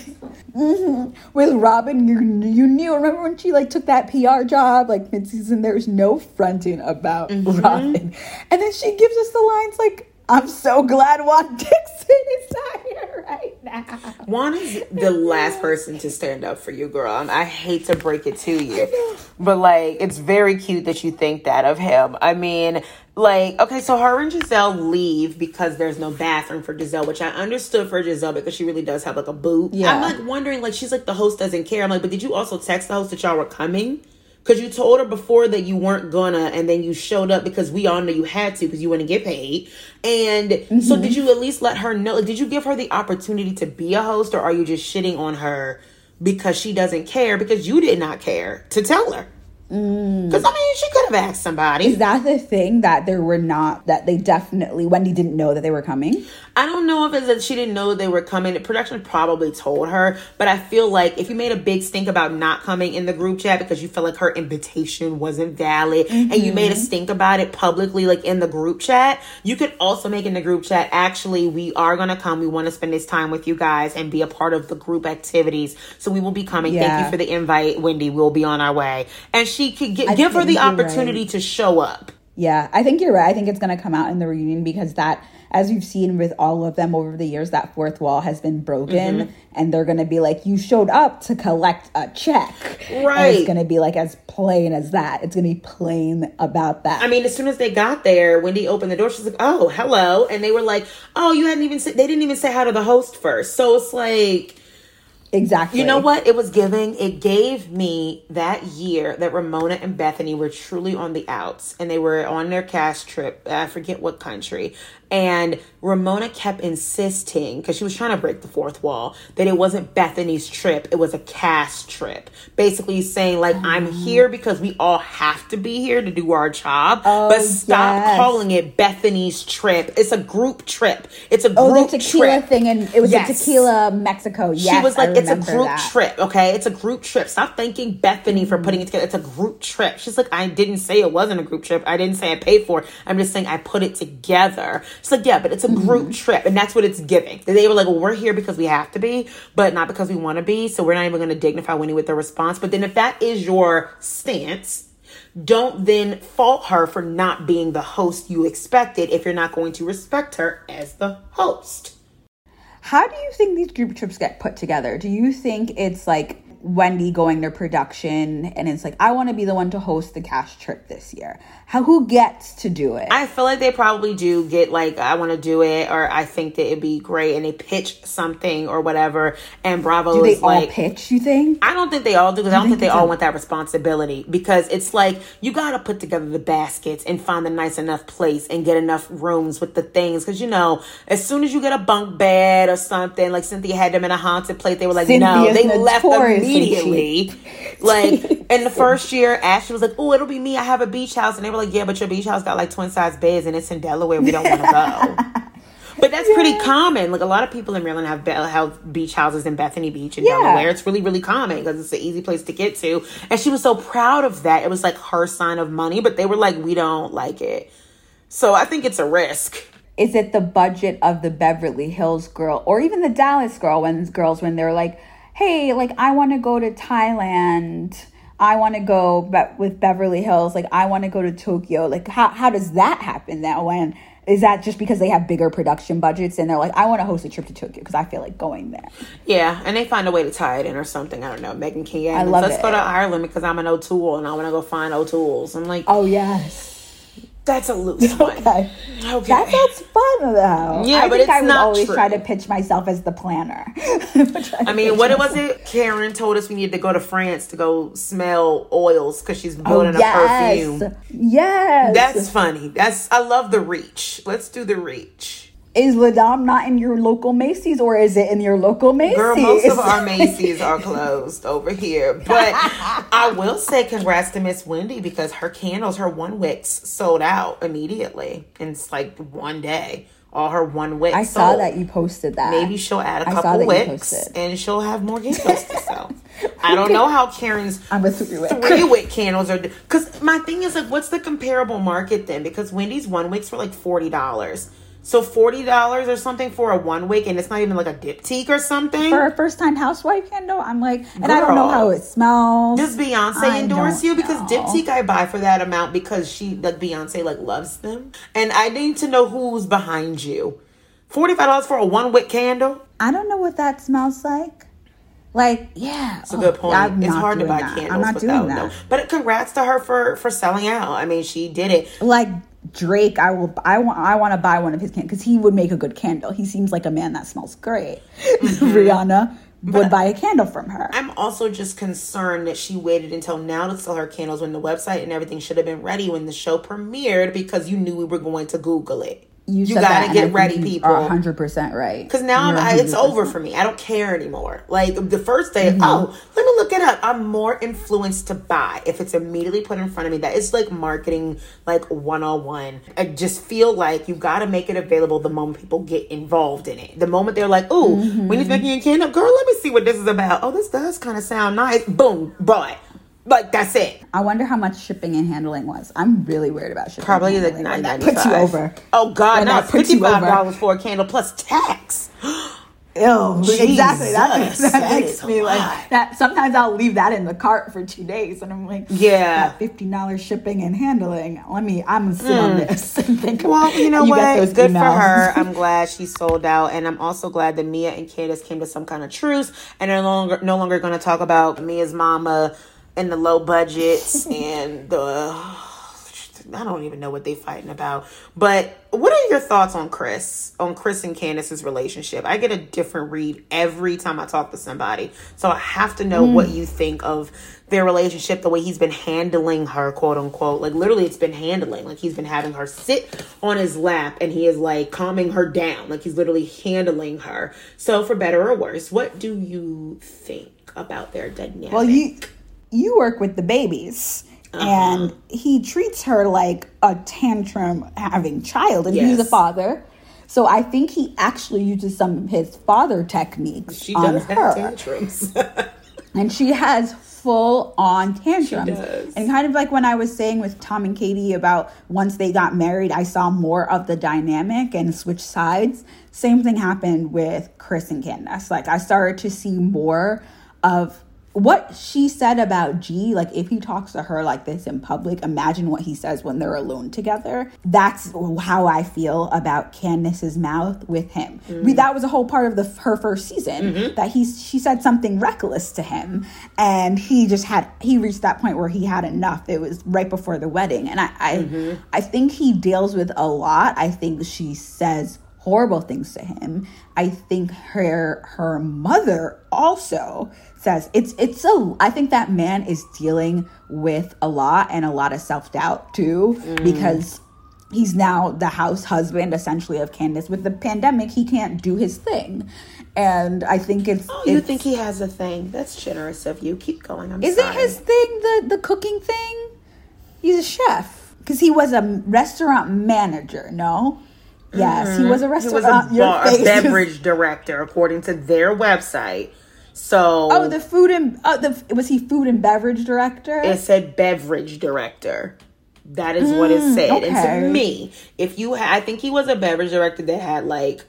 [SPEAKER 2] with Robyn, you you knew. Remember when she like took that PR job like mid season? There's no fronting about
[SPEAKER 1] Mm-hmm.
[SPEAKER 2] Robyn, and then she gives us the lines like, "I'm so glad Juan Dixon is not here right now."
[SPEAKER 1] Juan is the last person to stand up for you, girl. And I hate to break it to you, but like, it's very cute that you think that of him. I mean, like, okay, so her and Gizelle leave because there's no bathroom for Gizelle, which I understood for Gizelle because she really does have like a boot.
[SPEAKER 2] Yeah.
[SPEAKER 1] I'm like wondering, like, she's like the host doesn't care. I'm like, but did you also text the host that y'all were coming? Because you told her before that you weren't gonna, and then you showed up because we all know you had to because you wouldn't get paid. And so, mm-hmm. did you at least let her know? Did you give her the opportunity to be a host, or are you just shitting on her because she doesn't care? Because you did not care to tell her. Mm. Because I mean, she could have asked somebody.
[SPEAKER 2] Is that the thing that there were not that they definitely Wendy didn't know that they were coming?
[SPEAKER 1] I don't know if it's that she didn't know they were coming. The production probably told her, but I feel like if you made a big stink about not coming in the group chat because you felt like her invitation wasn't valid and you made a mm-hmm. stink about it publicly, like in the group chat, you could also make in the group chat, actually, we are going to come. We want to spend this time with you guys and be a part of the group activities. So we will be coming. Thank you for the invite, Wendy. We'll be on our way. And she could get, give her the
[SPEAKER 2] you're right.
[SPEAKER 1] opportunity to show up.
[SPEAKER 2] Yeah, I think you're right. I think it's going to come out in the reunion because that, as we've seen with all of them over the years, that fourth wall has been broken,
[SPEAKER 1] Mm-hmm.
[SPEAKER 2] and they're going to be like, "You showed up to collect a check." And
[SPEAKER 1] Right.
[SPEAKER 2] it's going to be like as plain as that. It's going to be plain about that.
[SPEAKER 1] I mean, as soon as they got there, Wendy opened the door. She's like, "Oh, hello," and they were like, "Oh, you hadn't even." said, they didn't even say hi to the host first. So it's like,
[SPEAKER 2] exactly.
[SPEAKER 1] you know what? It was giving. It gave me that year that Ramona and Bethenny were truly on the outs, and they were on their cast trip. I forget what country. And Ramona kept insisting because she was trying to break the fourth wall that it wasn't Bethenny's trip; it was a cast trip. Basically, saying like, "I'm
[SPEAKER 2] Mm.
[SPEAKER 1] here because we all have to be here to do our job,
[SPEAKER 2] Oh,
[SPEAKER 1] but stop
[SPEAKER 2] yes.
[SPEAKER 1] calling it Bethenny's trip. It's a group trip. It's a
[SPEAKER 2] Oh,
[SPEAKER 1] group
[SPEAKER 2] the tequila
[SPEAKER 1] trip."
[SPEAKER 2] thing, and it was
[SPEAKER 1] Yes.
[SPEAKER 2] a tequila Mexico. Yes,
[SPEAKER 1] she was like, "It's a group
[SPEAKER 2] that.
[SPEAKER 1] trip, okay? It's a group trip. Stop thanking Bethenny for putting it together. It's a group trip." She's like, "I didn't say it wasn't a group trip. I didn't say I paid for it. I'm just saying I put it together." She's like, "Yeah, but it's a group mm-hmm. trip, and that's what it's giving." They were like, "Well, we're here because we have to be, but not because we want to be. So we're not even going to dignify Wendy with the response." But then, if that is your stance. Don't then fault her for not being the host you expected if you're not going to respect her as the host.
[SPEAKER 2] How do you think these group trips get put together? Do you think it's like Wendy going to production and it's like, I want to be the one to host the cash trip this year? How who gets to do it?
[SPEAKER 1] I feel like they probably do get like I want to do it or I think that it'd be great and they pitch something or whatever and Bravo
[SPEAKER 2] do they
[SPEAKER 1] is
[SPEAKER 2] all
[SPEAKER 1] like
[SPEAKER 2] pitch, you think?
[SPEAKER 1] I don't think they all do because I don't think
[SPEAKER 2] think
[SPEAKER 1] they all
[SPEAKER 2] a-
[SPEAKER 1] want that responsibility because it's like you got to put together the baskets and find a nice enough place and get enough rooms with the things because you know as soon as you get a bunk bed or something like Cynthia had them in a haunted place they were like no they left immediately like in the first year Ashley was like oh it'll be me I have a beach house and they were like yeah but your beach house got like twin size beds and it's in Delaware we don't want to go. But that's pretty common. Like a lot of people in Maryland have, be- have beach houses in Bethany Beach in
[SPEAKER 2] Yeah.
[SPEAKER 1] Delaware. It's really, really common because it's an easy place to get to. And she was so proud of that. It was like her sign of money, but they were like, we don't like it. So I think it's a risk.
[SPEAKER 2] Is it the budget of the Beverly Hills girl or even the Dallas girl when girls when they're like, "Hey, like I want to go to Thailand. I want to go but with Beverly Hills. Like I want to go to Tokyo." Like how how does that happen now when is that just because they have bigger production budgets and they're like, I want to host a trip to Tokyo because I feel like going there.
[SPEAKER 1] Yeah, and they find a way to tie it in or something. I don't know. Meghan King.
[SPEAKER 2] I love
[SPEAKER 1] Let's
[SPEAKER 2] it.
[SPEAKER 1] go to Ireland because I'm an O'Toole and I want to go find O'Toole's. I'm like,
[SPEAKER 2] Oh yes.
[SPEAKER 1] That's a loose one.
[SPEAKER 2] Okay.
[SPEAKER 1] Okay.
[SPEAKER 2] That sounds fun though.
[SPEAKER 1] Yeah,
[SPEAKER 2] I
[SPEAKER 1] but
[SPEAKER 2] think I would
[SPEAKER 1] not
[SPEAKER 2] always
[SPEAKER 1] true.
[SPEAKER 2] try to pitch myself as the planner.
[SPEAKER 1] I mean, what was it? Karen told us we needed to go to France to go smell oils because she's building a perfume.
[SPEAKER 2] Oh, Yes.
[SPEAKER 1] That's funny. That's I love the reach. Let's do the reach.
[SPEAKER 2] Is La Dame not in your local Macy's or is it in your local Macy's?
[SPEAKER 1] Girl, most of our Macy's are closed over here. But I will say congrats to Miss Wendy because her candles, her one wicks sold out immediately. In it's like one day. All her one wicks.
[SPEAKER 2] I saw
[SPEAKER 1] sold.
[SPEAKER 2] that you posted that.
[SPEAKER 1] Maybe she'll add a couple wicks and she'll have more candles to sell. I don't know how Karen's
[SPEAKER 2] I'm a three wick.
[SPEAKER 1] three wick candles are because my thing is like what's the comparable market then because wendy's one wicks were like $40 so $40 or something for a one wick and it's not even like a diptyque or something
[SPEAKER 2] For a first time housewife candle, I'm like, and I don't know how it smells.
[SPEAKER 1] does beyonce
[SPEAKER 2] I
[SPEAKER 1] endorse you because
[SPEAKER 2] know.
[SPEAKER 1] diptyque i buy for that amount because she like beyonce like loves them and i need to know who's behind you $45 for a one wick candle
[SPEAKER 2] I don't know what that smells like. Like, yeah.
[SPEAKER 1] It's a good oh, point.
[SPEAKER 2] I'm
[SPEAKER 1] it's hard to buy
[SPEAKER 2] that.
[SPEAKER 1] candles
[SPEAKER 2] I'm not
[SPEAKER 1] without
[SPEAKER 2] doing that.
[SPEAKER 1] no. But congrats to her for for selling out. I mean, she did it.
[SPEAKER 2] Like Drake, I will. I want. I want to buy one of his candles because he would make a good candle. He seems like a man that smells great. Mm-hmm. Rihanna would buy a candle from her.
[SPEAKER 1] I'm also just concerned that she waited until now to sell her candles when the website and everything should have been ready when the show premiered because you knew we were going to Google it. You,
[SPEAKER 2] that,
[SPEAKER 1] gotta get ready, people.
[SPEAKER 2] 100 percent right.
[SPEAKER 1] Because now I'm, I, it's over for me. I don't care anymore. Like the first day,
[SPEAKER 2] Mm-hmm.
[SPEAKER 1] oh, let me look it up. I'm more influenced to buy if it's immediately put in front of me. That is like marketing, like 101. I just feel like you got to make it available the moment people get involved in it. The moment they're like, ooh,
[SPEAKER 2] Mm-hmm.
[SPEAKER 1] when he's making a candle, girl, let me see what this is about. Oh, this does kind of sound nice. Boom, bought. Like that's it.
[SPEAKER 2] I wonder how much shipping and handling was. I'm really weird about shipping.
[SPEAKER 1] Probably
[SPEAKER 2] and
[SPEAKER 1] like
[SPEAKER 2] handling.
[SPEAKER 1] nine
[SPEAKER 2] When you over.
[SPEAKER 1] Oh God,
[SPEAKER 2] When
[SPEAKER 1] no,
[SPEAKER 2] that
[SPEAKER 1] it's
[SPEAKER 2] puts
[SPEAKER 1] fifty
[SPEAKER 2] you over.
[SPEAKER 1] five dollars for a candle plus tax.
[SPEAKER 2] Ew, exactly. That,
[SPEAKER 1] Jesus,
[SPEAKER 2] that
[SPEAKER 1] that
[SPEAKER 2] makes
[SPEAKER 1] is a
[SPEAKER 2] me like that. Sometimes I'll leave that in the cart for two days, and I'm like,
[SPEAKER 1] Yeah.
[SPEAKER 2] that fifty dollars shipping and handling. Let me. I'm gonna sit on this and think.
[SPEAKER 1] Hmm. Well, you know
[SPEAKER 2] get
[SPEAKER 1] what?
[SPEAKER 2] those
[SPEAKER 1] Good for her. I'm glad she sold out, and I'm also glad that Mia and Candiace came to some kind of truce, and they're no longer no longer going to talk about Mia's mama and the low budgets and the. I don't even know what they're fighting about. But what are your thoughts on Chris? On Chris and Candiace's relationship? I get a different read every time I talk to somebody. So I have to know what hmm. you think of their relationship, the way he's been handling her, quote unquote. Like literally it's been handling. Like he's been having her sit on his lap and he is like calming her down. Like he's literally handling her. So for better or worse, what do you think about their dynamic?
[SPEAKER 2] Well, you you work with the babies.
[SPEAKER 1] Uh-huh.
[SPEAKER 2] And he treats her like a tantrum having child, and he's a father. So I think he actually uses some of his father techniques
[SPEAKER 1] she
[SPEAKER 2] on
[SPEAKER 1] does
[SPEAKER 2] her.
[SPEAKER 1] have tantrums.
[SPEAKER 2] and she has full on tantrums.
[SPEAKER 1] does.
[SPEAKER 2] And kind of like when I was saying with Tom and Katie about once they got married, I saw more of the dynamic and switch sides. Same thing happened with Chris and Candiace. Like I started to see more of what she said about G, like if he talks to her like this in public, imagine what he says when they're alone together. That's how I feel about Candiace's mouth with him. We, mm. that was a whole part of the her first season mm-hmm. that he she said something reckless to him, and he just had he reached that point where he had enough. It was right before the wedding, and I I, mm-hmm. I think he deals with a lot. I think she says horrible things to him. I think her her mother also says it's it's a I think that man is dealing with a lot and a lot of self-doubt too because he's now the house husband essentially of Candiace with the pandemic he can't do his thing. And I think it's
[SPEAKER 1] oh, you think he has a thing? That's generous of you. Keep going. I'm
[SPEAKER 2] isn't
[SPEAKER 1] sorry.
[SPEAKER 2] his thing the the cooking thing? He's a chef because he was a restaurant manager. No, yes, he was a
[SPEAKER 1] Mm-hmm. He was a, bar, a beverage director, according to their website. So
[SPEAKER 2] Oh, the food and uh, the was he food and beverage director?
[SPEAKER 1] it said beverage director. That is what it said. And
[SPEAKER 2] Mm,
[SPEAKER 1] to me, if you, ha- I think he was a beverage director that had like,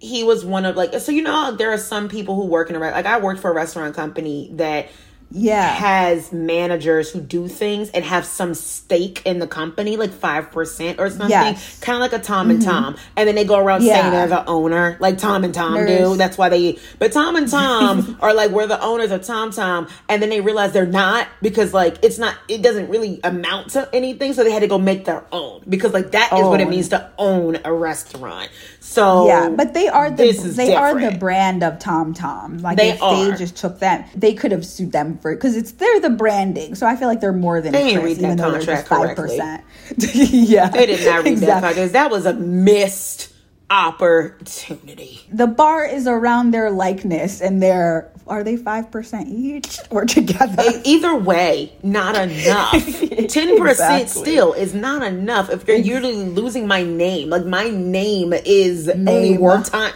[SPEAKER 1] he was one of like, so you know, there are some people who work in a like I worked for a restaurant company that
[SPEAKER 2] Yeah.
[SPEAKER 1] has managers who do things and have some stake in the company, like five percent or something,
[SPEAKER 2] Yes.
[SPEAKER 1] kind of like a Tom and mm-hmm. Tom, and then they go around
[SPEAKER 2] Yeah.
[SPEAKER 1] saying they're the owner, like Tom and Tom do. That's why they. But Tom and Tom are like we're the owners of Tom Tom, and then they realize they're not because like it's not. It doesn't really amount to anything, so they had to go make their own because like that is what it means to own a restaurant. So
[SPEAKER 2] Yeah, but they are the they are the brand of Tom Tom. Like
[SPEAKER 1] They
[SPEAKER 2] if
[SPEAKER 1] are.
[SPEAKER 2] they just took that, they could have sued them for because it's they're the branding. So I feel like they're more than
[SPEAKER 1] They
[SPEAKER 2] a
[SPEAKER 1] didn't read that
[SPEAKER 2] even though they're
[SPEAKER 1] contract correctly.
[SPEAKER 2] yeah,
[SPEAKER 1] They did not read that
[SPEAKER 2] exactly.
[SPEAKER 1] because that was a missed opportunity.
[SPEAKER 2] The bar is around their likeness, and they're are they five percent each or together?
[SPEAKER 1] Either way, not enough. Ten percent
[SPEAKER 2] Exactly.
[SPEAKER 1] still is not enough. If you're usually losing my name, like my name is only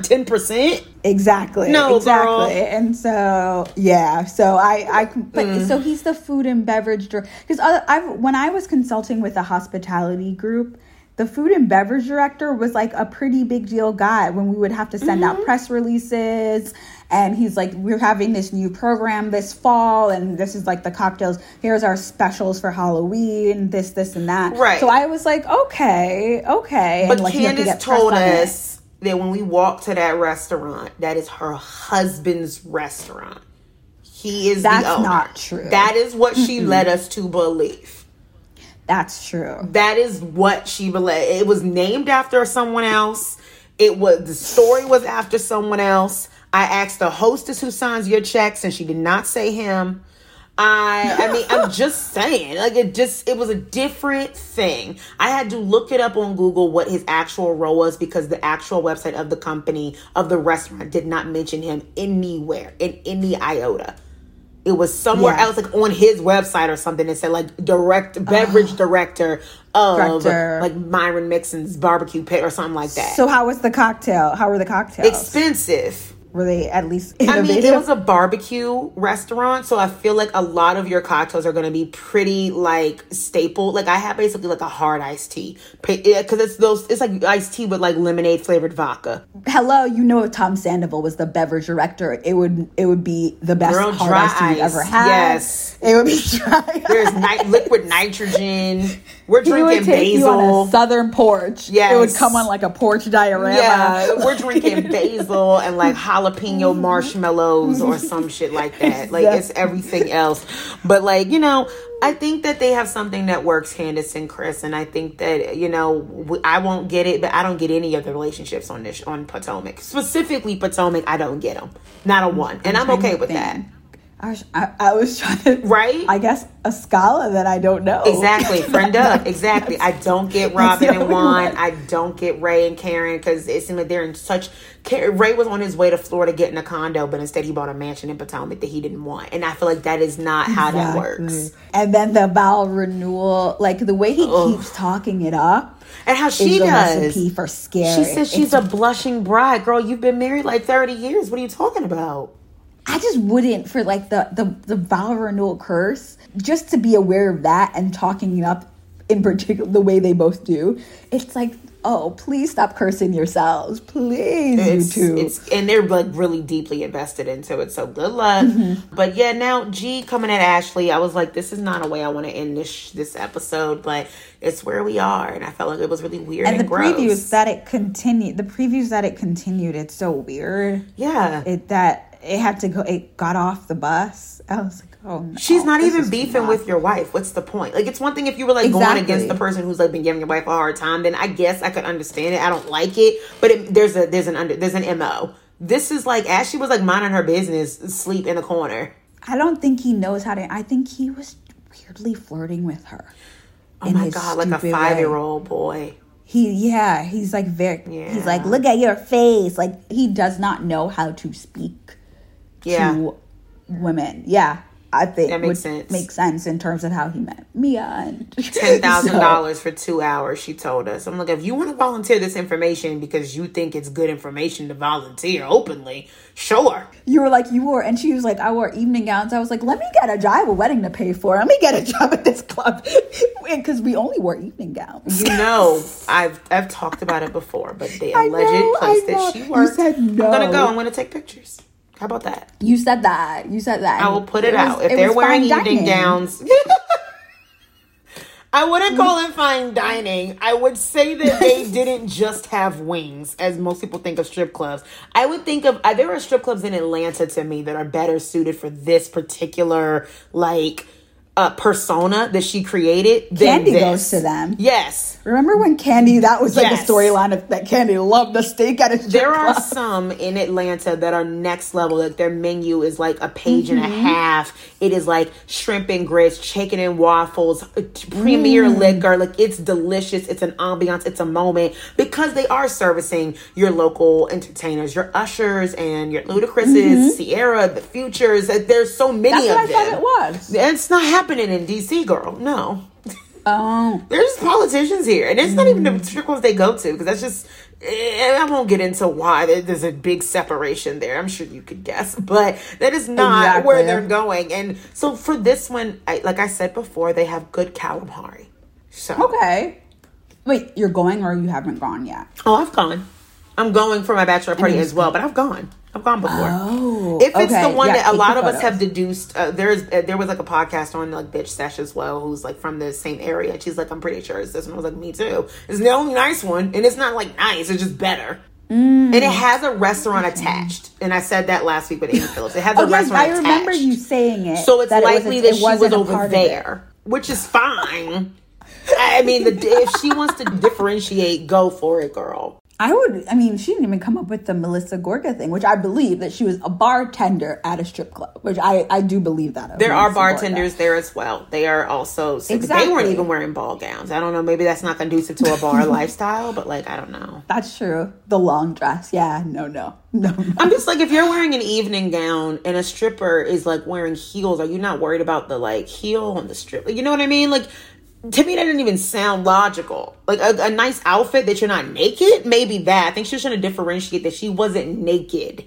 [SPEAKER 1] ten percent.
[SPEAKER 2] Exactly.
[SPEAKER 1] No,
[SPEAKER 2] exactly.
[SPEAKER 1] girl.
[SPEAKER 2] And so, yeah. So I, I, but
[SPEAKER 1] Mm.
[SPEAKER 2] so he's the food and beverage director. Because I, when I was consulting with a hospitality group, the food and beverage director was like a pretty big deal guy when we would have to send
[SPEAKER 1] Mm-hmm.
[SPEAKER 2] out press releases. And he's like, we're having this new program this fall, and this is like the cocktails. Here's our specials for Halloween, this, this, and that.
[SPEAKER 1] Right.
[SPEAKER 2] So I was like, okay, okay.
[SPEAKER 1] But
[SPEAKER 2] and like, Candiace
[SPEAKER 1] told us that when we walked to that restaurant, that is her husband's restaurant. He is
[SPEAKER 2] That's
[SPEAKER 1] the owner.
[SPEAKER 2] not true.
[SPEAKER 1] That is what she led us to believe.
[SPEAKER 2] That's true.
[SPEAKER 1] That is what she believed. It was named after someone else. It was the story was after someone else. I asked the hostess who signs your checks, and she did not say him. I I mean I'm just saying like it just it was a different thing. I had to look it up on Google what his actual role was because the actual website of the company of the restaurant did not mention him anywhere in any iota. It was somewhere
[SPEAKER 2] Yeah.
[SPEAKER 1] else, like on his website or something. It said like direct beverage director of
[SPEAKER 2] Director.
[SPEAKER 1] like Myron Mixon's barbecue pit or something like that.
[SPEAKER 2] So how was the cocktail? How were the cocktails?
[SPEAKER 1] expensive.
[SPEAKER 2] Were they at least
[SPEAKER 1] I mean, it was a barbecue restaurant, so I feel like a lot of your cocktails are going to be pretty like staple. Like I have basically like a hard iced tea because it's those. It's like iced tea with like lemonade flavored vodka.
[SPEAKER 2] Hello, you know if Tom Sandoval was the beverage director, it would it would be the best
[SPEAKER 1] Girl,
[SPEAKER 2] hard iced tea you've ever had.
[SPEAKER 1] Yes.
[SPEAKER 2] It would be dry.
[SPEAKER 1] There's ni- liquid nitrogen. We're
[SPEAKER 2] He
[SPEAKER 1] drinking
[SPEAKER 2] take you on
[SPEAKER 1] basil.
[SPEAKER 2] a southern porch.
[SPEAKER 1] Yes.
[SPEAKER 2] It would come on like a porch diorama.
[SPEAKER 1] Yeah, we're drinking basil and like jalapeno mm-hmm. marshmallows or some shit like that. Like it's everything else. But like, you know, I think that they have something that works, Candiace and Chris, and I think that you know I won't get it, but I don't get any of the relationships on this on Potomac, specifically Potomac. I don't get them, not a mm, one, and I'm okay with that.
[SPEAKER 2] I was, I, was trying to
[SPEAKER 1] Right?
[SPEAKER 2] I guess a scala that I don't know.
[SPEAKER 1] Exactly, friend up. Exactly. I don't get
[SPEAKER 2] Robyn
[SPEAKER 1] and Juan. I don't get Ray and Karen because it seemed like they're in such. Ray was on his way to Florida getting a condo, but instead he bought a mansion in Potomac that he didn't want, and I feel like that is not how that works.
[SPEAKER 2] And then the vow renewal, like the way he keeps talking it up,
[SPEAKER 1] And how she does.
[SPEAKER 2] recipe for scary.
[SPEAKER 1] She says she's a blushing bride. Girl, you've been married like thirty years. What are you talking about?
[SPEAKER 2] I just wouldn't for like the the the vow renewal curse just to be aware of that and talking it up in particular the way they both do. It's like, oh, please stop cursing yourselves, please,
[SPEAKER 1] It's,
[SPEAKER 2] you two.
[SPEAKER 1] it's and they're like really deeply invested into it. So good luck.
[SPEAKER 2] Mm-hmm.
[SPEAKER 1] But yeah, now G coming at Ashley, I was like, this is not a way I want to end this this episode, but it's where we are, and I felt like it was really weird and,
[SPEAKER 2] and the
[SPEAKER 1] gross.
[SPEAKER 2] previews that it continued, the previews that it continued, it's so weird.
[SPEAKER 1] yeah,
[SPEAKER 2] It that it had to go. It got off the bus. I was like, oh, no,
[SPEAKER 1] she's not even beefing with your wife. What's the point? Like, it's one thing if you were like going against the person who's like been giving your wife a hard time. Then I guess I could understand it. I don't like it, but it, there's a there's an under there's an mo. This is like Ashley was like minding her business, sleep in the corner.
[SPEAKER 2] I don't think he knows how to. I think he was weirdly flirting with her.
[SPEAKER 1] Oh my god, like a five year old boy.
[SPEAKER 2] He yeah, he's like very. He's like, look at your face. Like he does not know how to speak
[SPEAKER 1] Yeah.
[SPEAKER 2] to women. Yeah, I think
[SPEAKER 1] That makes
[SPEAKER 2] would
[SPEAKER 1] sense.
[SPEAKER 2] Make sense in terms of how he met Mia and
[SPEAKER 1] ten thousand
[SPEAKER 2] So,
[SPEAKER 1] dollars for two hours. She told us. I'm like, if you want to volunteer this information because you think it's good information to volunteer openly, sure.
[SPEAKER 2] You were like, you wore, and she was like, I wore evening gowns. I was like, let me get a job. I have a wedding to pay for. Let me get a job at this club because we only wore evening gowns.
[SPEAKER 1] You know, I've I've talked about it before, but the alleged
[SPEAKER 2] know,
[SPEAKER 1] place
[SPEAKER 2] I
[SPEAKER 1] that she
[SPEAKER 2] You
[SPEAKER 1] worked.
[SPEAKER 2] said
[SPEAKER 1] I'm gonna go. I'm gonna take pictures. How about that?
[SPEAKER 2] You said that. You said that.
[SPEAKER 1] I will put it,
[SPEAKER 2] was-
[SPEAKER 1] out. If
[SPEAKER 2] it
[SPEAKER 1] they're wearing evening gowns. I wouldn't call it fine dining. I would say that they didn't just have wings, as most people think of strip clubs. I would think of uh, there are strip clubs in Atlanta to me that are better suited for this particular like uh, persona that she created.
[SPEAKER 2] Candy
[SPEAKER 1] this.
[SPEAKER 2] goes to them.
[SPEAKER 1] Yes,
[SPEAKER 2] Remember when Candy? That was like
[SPEAKER 1] Yes.
[SPEAKER 2] a storyline of that Candy loved the steak at a strip
[SPEAKER 1] There are
[SPEAKER 2] club.
[SPEAKER 1] some in Atlanta that are next level. Like their menu is like a page and a
[SPEAKER 2] Mm-hmm.
[SPEAKER 1] half. It is like shrimp and grits, chicken and waffles, uh, premier
[SPEAKER 2] Mm.
[SPEAKER 1] liquor. Like it's delicious. It's an ambiance. It's a moment because they are servicing your local entertainers, your ushers and your Ludacris's, Ciara, the Futures. There's so many
[SPEAKER 2] Mm-hmm. That's
[SPEAKER 1] of
[SPEAKER 2] what I
[SPEAKER 1] them.
[SPEAKER 2] thought it was.
[SPEAKER 1] It's not happening in DC, girl. No.
[SPEAKER 2] Oh,
[SPEAKER 1] There's politicians here, and it's not even
[SPEAKER 2] Mm.
[SPEAKER 1] the strip clubs they go to because that's just. eh, I won't get into why there's a big separation there. I'm sure you could guess, but that is not where they're going. And so for this one, I, like I said before, they have good calamari. So
[SPEAKER 2] okay. Wait, you're going or you haven't gone yet?
[SPEAKER 1] oh, I've gone. I'm going for my bachelor party as well, but I've gone. I've gone before.
[SPEAKER 2] Oh,
[SPEAKER 1] if it's
[SPEAKER 2] okay.
[SPEAKER 1] the one
[SPEAKER 2] Yeah,
[SPEAKER 1] that a lot of us have deduced, uh, there's uh, there was like a podcast on like Bitch Sesh as well, who's like from the same area. And she's like, I'm pretty sure it's this one. I was like, me too. It's the only nice one, and it's not like nice. It's just better.
[SPEAKER 2] Mm.
[SPEAKER 1] And it has a restaurant attached. And I said that last week with Amy Phillips. It has a
[SPEAKER 2] Oh, yes,
[SPEAKER 1] restaurant attached.
[SPEAKER 2] I remember
[SPEAKER 1] attached.
[SPEAKER 2] you saying it.
[SPEAKER 1] So it's
[SPEAKER 2] it
[SPEAKER 1] likely
[SPEAKER 2] it
[SPEAKER 1] that she was
[SPEAKER 2] wasn't
[SPEAKER 1] over
[SPEAKER 2] it.
[SPEAKER 1] there, which is fine. I mean, the, if she wants to differentiate, go for it, girl.
[SPEAKER 2] I would. I mean, she didn't even come up with the Melissa Gorga thing, which I believe that she was a bartender at a strip club, which I I do believe that. of
[SPEAKER 1] There are
[SPEAKER 2] Melissa Gorga.
[SPEAKER 1] bartenders there as well. They are also they
[SPEAKER 2] Exactly.
[SPEAKER 1] weren't even wearing ball gowns. I don't know. Maybe that's not conducive to a bar lifestyle, but like I don't know.
[SPEAKER 2] That's true. The long dress. Yeah. No. No. No. no.
[SPEAKER 1] I'm just like if you're wearing an evening gown and a stripper is like wearing heels, are you not worried about the like heel on the strip? You know what I mean? Like to me, that didn't even sound logical. Like a, a nice outfit that you're not naked, maybe that. I think she was trying to differentiate that she wasn't naked.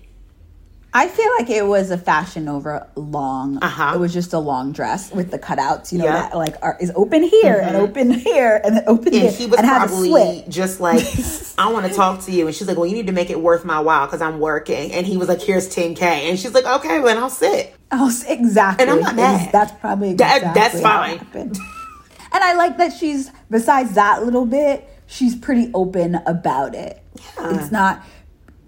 [SPEAKER 2] I feel like it was a fashion over long.
[SPEAKER 1] Uh-huh.
[SPEAKER 2] It was just a long dress with the cutouts, you know,
[SPEAKER 1] Yeah.
[SPEAKER 2] that like are, is open here and open here and then open
[SPEAKER 1] And
[SPEAKER 2] here
[SPEAKER 1] he was probably just like, I want to talk to you. And she's like, well, you need to make it worth my while because I'm working. And he was like, here's 10K. And she's like, okay, then I'll sit.
[SPEAKER 2] Oh, exactly.
[SPEAKER 1] And I'm not mad.
[SPEAKER 2] That's probably
[SPEAKER 1] That- that's fine.
[SPEAKER 2] And I like that she's besides that little bit, she's pretty open about it. Yeah. It's not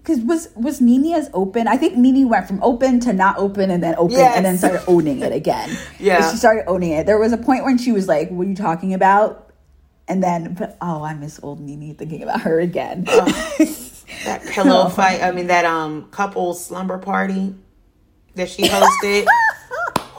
[SPEAKER 2] because was was Nene as open? I think Nene went from open to not open and then open and then started owning it again.
[SPEAKER 1] Yeah.
[SPEAKER 2] she started owning it. There was a point when she was like, "What are you talking about?" And then, but oh, I miss old Nene thinking about her again.
[SPEAKER 1] That pillow fight, I mean, that um couple slumber party that she hosted.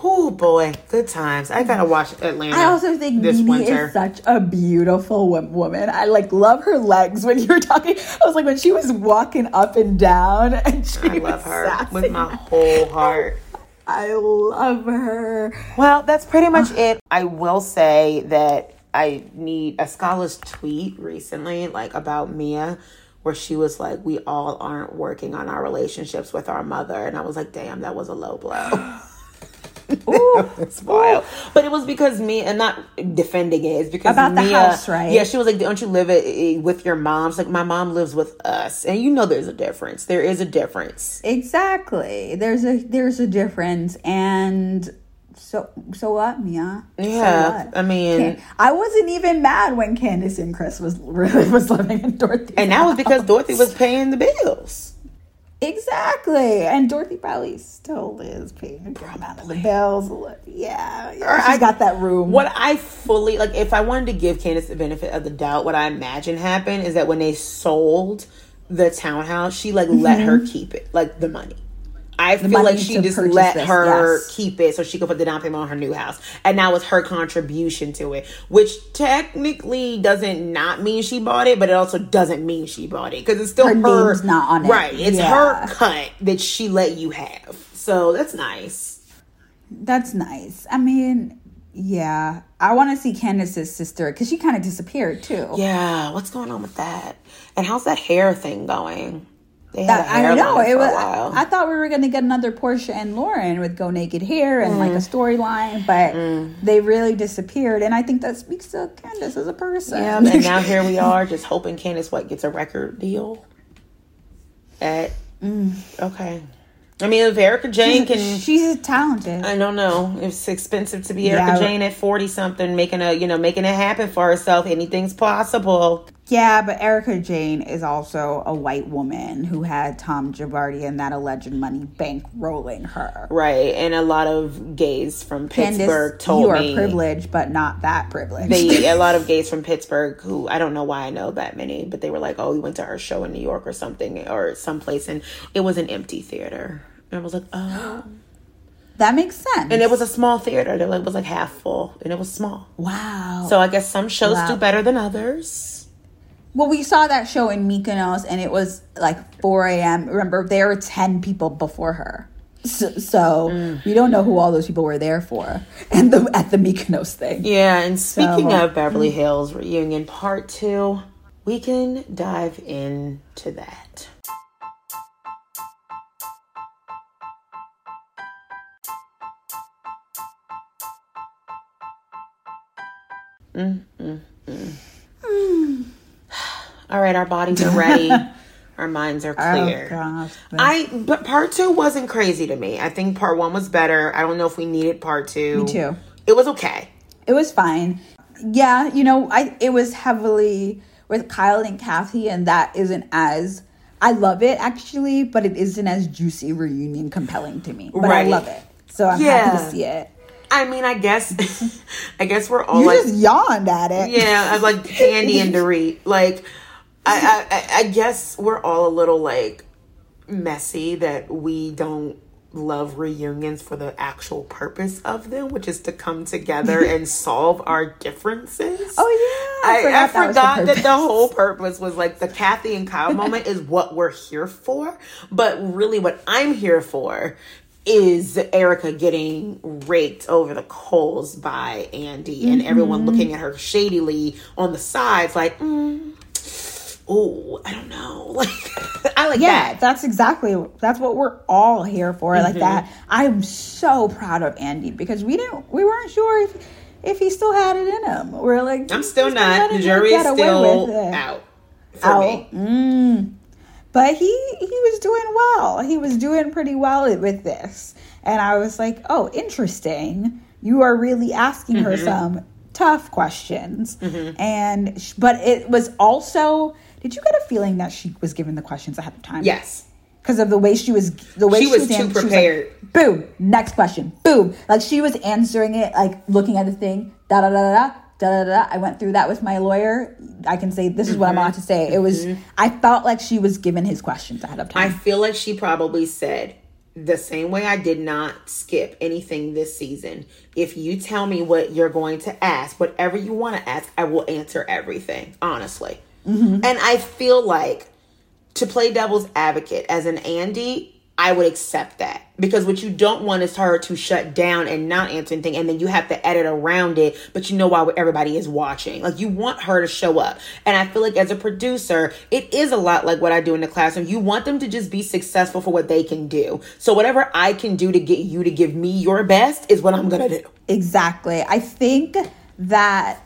[SPEAKER 1] oh boy, good times. I gotta mm. watch Atlanta.
[SPEAKER 2] I also think
[SPEAKER 1] this winter.
[SPEAKER 2] is such a beautiful wo- woman. I like love her legs when you were talking. I was like when she was walking up and down, and she
[SPEAKER 1] I love her
[SPEAKER 2] sassy.
[SPEAKER 1] with my whole heart.
[SPEAKER 2] I love her.
[SPEAKER 1] Well, that's pretty much it. I will say that I need a scholar's tweet recently, like about Mia, where she was like, "We all aren't working on our relationships with our mother," and I was like, "Damn, that was a low blow." it's wild, but it was because me and not defending it. It's because
[SPEAKER 2] About the house, right?
[SPEAKER 1] Yeah, she was like, "Don't you live it, eh, with your mom?" She's like, "My mom lives with us," and you know, there's a difference. There is a difference.
[SPEAKER 2] Exactly. There's a there's a difference, and so so what, Mia? So
[SPEAKER 1] Yeah,
[SPEAKER 2] what?
[SPEAKER 1] I mean,
[SPEAKER 2] I wasn't even mad when Candiace and Chris was really was living in Dorothy.
[SPEAKER 1] and that was because Dorothy was paying the bills.
[SPEAKER 2] Exactly. And Dorothy probably still is paying a good amount of the bills. Yeah. yeah.
[SPEAKER 1] Or
[SPEAKER 2] She's
[SPEAKER 1] I-
[SPEAKER 2] got that room.
[SPEAKER 1] What I fully like, if I wanted to give Candiace the benefit of the doubt, what I imagine happened is that when they sold the townhouse, she like let her mm-hmm. keep it, like the money. I feel like she just let
[SPEAKER 2] this,
[SPEAKER 1] her
[SPEAKER 2] yes.
[SPEAKER 1] keep it so she could put the down payment on her new house, and that was her contribution to it. Which technically doesn't not mean she bought it, but it also doesn't mean she bought it because it's still
[SPEAKER 2] Her
[SPEAKER 1] her,
[SPEAKER 2] name's not on it.
[SPEAKER 1] Right, it's
[SPEAKER 2] Yeah.
[SPEAKER 1] her cut that she let you have. So that's nice.
[SPEAKER 2] That's nice. I mean, yeah. I want to see Candiace's sister because she kind of disappeared too.
[SPEAKER 1] Yeah, what's going on with that? And how's that hair thing going? They had
[SPEAKER 2] That, I know it was. I, I thought we were gonna get another Portia and Lauren with go naked hair and like a
[SPEAKER 1] Mm.
[SPEAKER 2] storyline, but they really disappeared. And I think that speaks to Candiace as a person.
[SPEAKER 1] yeah, and now here we are, just hoping Candiace White gets a record deal. At
[SPEAKER 2] Mm.
[SPEAKER 1] okay, I mean, if Erika Jayne can,
[SPEAKER 2] she's talented.
[SPEAKER 1] I don't know. It's expensive to be
[SPEAKER 2] Yeah.
[SPEAKER 1] Erika Jayne at forty something, making a you know making it happen for herself. Anything's possible.
[SPEAKER 2] Yeah, but Erika Jayne is also a white woman who had Tom Girardi and that alleged money bankrolling her.
[SPEAKER 1] Right, and a lot of gays from Pittsburgh
[SPEAKER 2] Candiace,
[SPEAKER 1] told
[SPEAKER 2] you are
[SPEAKER 1] me
[SPEAKER 2] privileged, but not that privileged.
[SPEAKER 1] they a lot of gays from Pittsburgh who I don't know why I know that many, but they were like, "Oh, we went to her show in New York or something or someplace, and it was an empty theater." And I was like, "Oh,"
[SPEAKER 2] that makes sense.
[SPEAKER 1] and it was a small theater. It was like half full, and it was small.
[SPEAKER 2] wow.
[SPEAKER 1] So I guess some shows
[SPEAKER 2] Wow.
[SPEAKER 1] do better than others.
[SPEAKER 2] Well, we saw that show in Mykonos, and it was like 4 a.m. Remember, there were 10 people before her. So, so
[SPEAKER 1] Mm.
[SPEAKER 2] we don't know who all those people were there for, and the at the Mykonos thing.
[SPEAKER 1] Yeah, and speaking
[SPEAKER 2] So,
[SPEAKER 1] of Beverly Hills reunion part two, we can dive into that. Mm, mm, mm. All right, our bodies are ready. our minds are oh, clear.
[SPEAKER 2] Oh gosh,
[SPEAKER 1] I but part two wasn't crazy to me. I think part one was better. I don't know if we needed part two.
[SPEAKER 2] Me too.
[SPEAKER 1] It was okay.
[SPEAKER 2] it was fine. Yeah, you know, I it was heavily with Kyle and Kathy, and that isn't as I love it actually, but it isn't as juicy reunion compelling to me. But I love it, so I'm happy to see it.
[SPEAKER 1] I mean, I guess, I guess we're all
[SPEAKER 2] You
[SPEAKER 1] like,
[SPEAKER 2] just yawned at it.
[SPEAKER 1] yeah, I was like Candy and Dorit. Like, I, I, I- I guess we're all a little like messy that we don't love reunions for the actual purpose of them, which is to come together and solve our differences.
[SPEAKER 2] Oh, yeah, I
[SPEAKER 1] I, I
[SPEAKER 2] forgot that was the
[SPEAKER 1] that the whole purpose was like the Kathy and Kyle moment is what we're here for. But really, what I'm here for is Erika getting raked over the coals by Andy and everyone
[SPEAKER 2] Mm-hmm.
[SPEAKER 1] looking at her shadily on the sides, like, mm, oh, I don't know. Like, I like
[SPEAKER 2] Yeah,
[SPEAKER 1] that.
[SPEAKER 2] that's exactly that's what we're all here for. Like
[SPEAKER 1] Mm-hmm.
[SPEAKER 2] that. I'm so proud of Andy because we didn't we weren't sure if if he still had it in him. We're like
[SPEAKER 1] I'm still not. The jury is still out for
[SPEAKER 2] Out.
[SPEAKER 1] me.
[SPEAKER 2] Mm. But he he was doing well. He was doing pretty well with this. And I was like, "Oh, interesting. You are really asking her
[SPEAKER 1] Mm-hmm.
[SPEAKER 2] some tough questions." And but it was also did you get a feeling that she was given the questions ahead of time?
[SPEAKER 1] Yes.
[SPEAKER 2] Because of the way she was, the way
[SPEAKER 1] she,
[SPEAKER 2] she
[SPEAKER 1] was, was, too
[SPEAKER 2] answered, prepared. Was
[SPEAKER 1] like,
[SPEAKER 2] boom, next question. Boom, like she was answering it, like looking at the thing. Da da da da. Da, da, da. I went through that with my lawyer. I can say this is mm-hmm. what I'm
[SPEAKER 1] mm-hmm.
[SPEAKER 2] about to say. It was. Mm-hmm. I felt like she was given his questions ahead of time.
[SPEAKER 1] I feel like she probably said the same way I did not skip anything this season. If you tell me what you're going to ask, whatever you want to ask, I will answer everything. Honestly. Mm-hmm. And I feel like to play devil's advocate as an Andy, I would accept that because what you don't want is her to shut down and not answer anything, and then you have to edit around it. But you know why everybody is watching. Like you want her to show up, and I feel like as a producer, it is a lot like what I do in the classroom. You want them to just be successful for what they can do. So whatever I can do to get you to give me your best is what I'm gonna do.
[SPEAKER 2] exactly i think that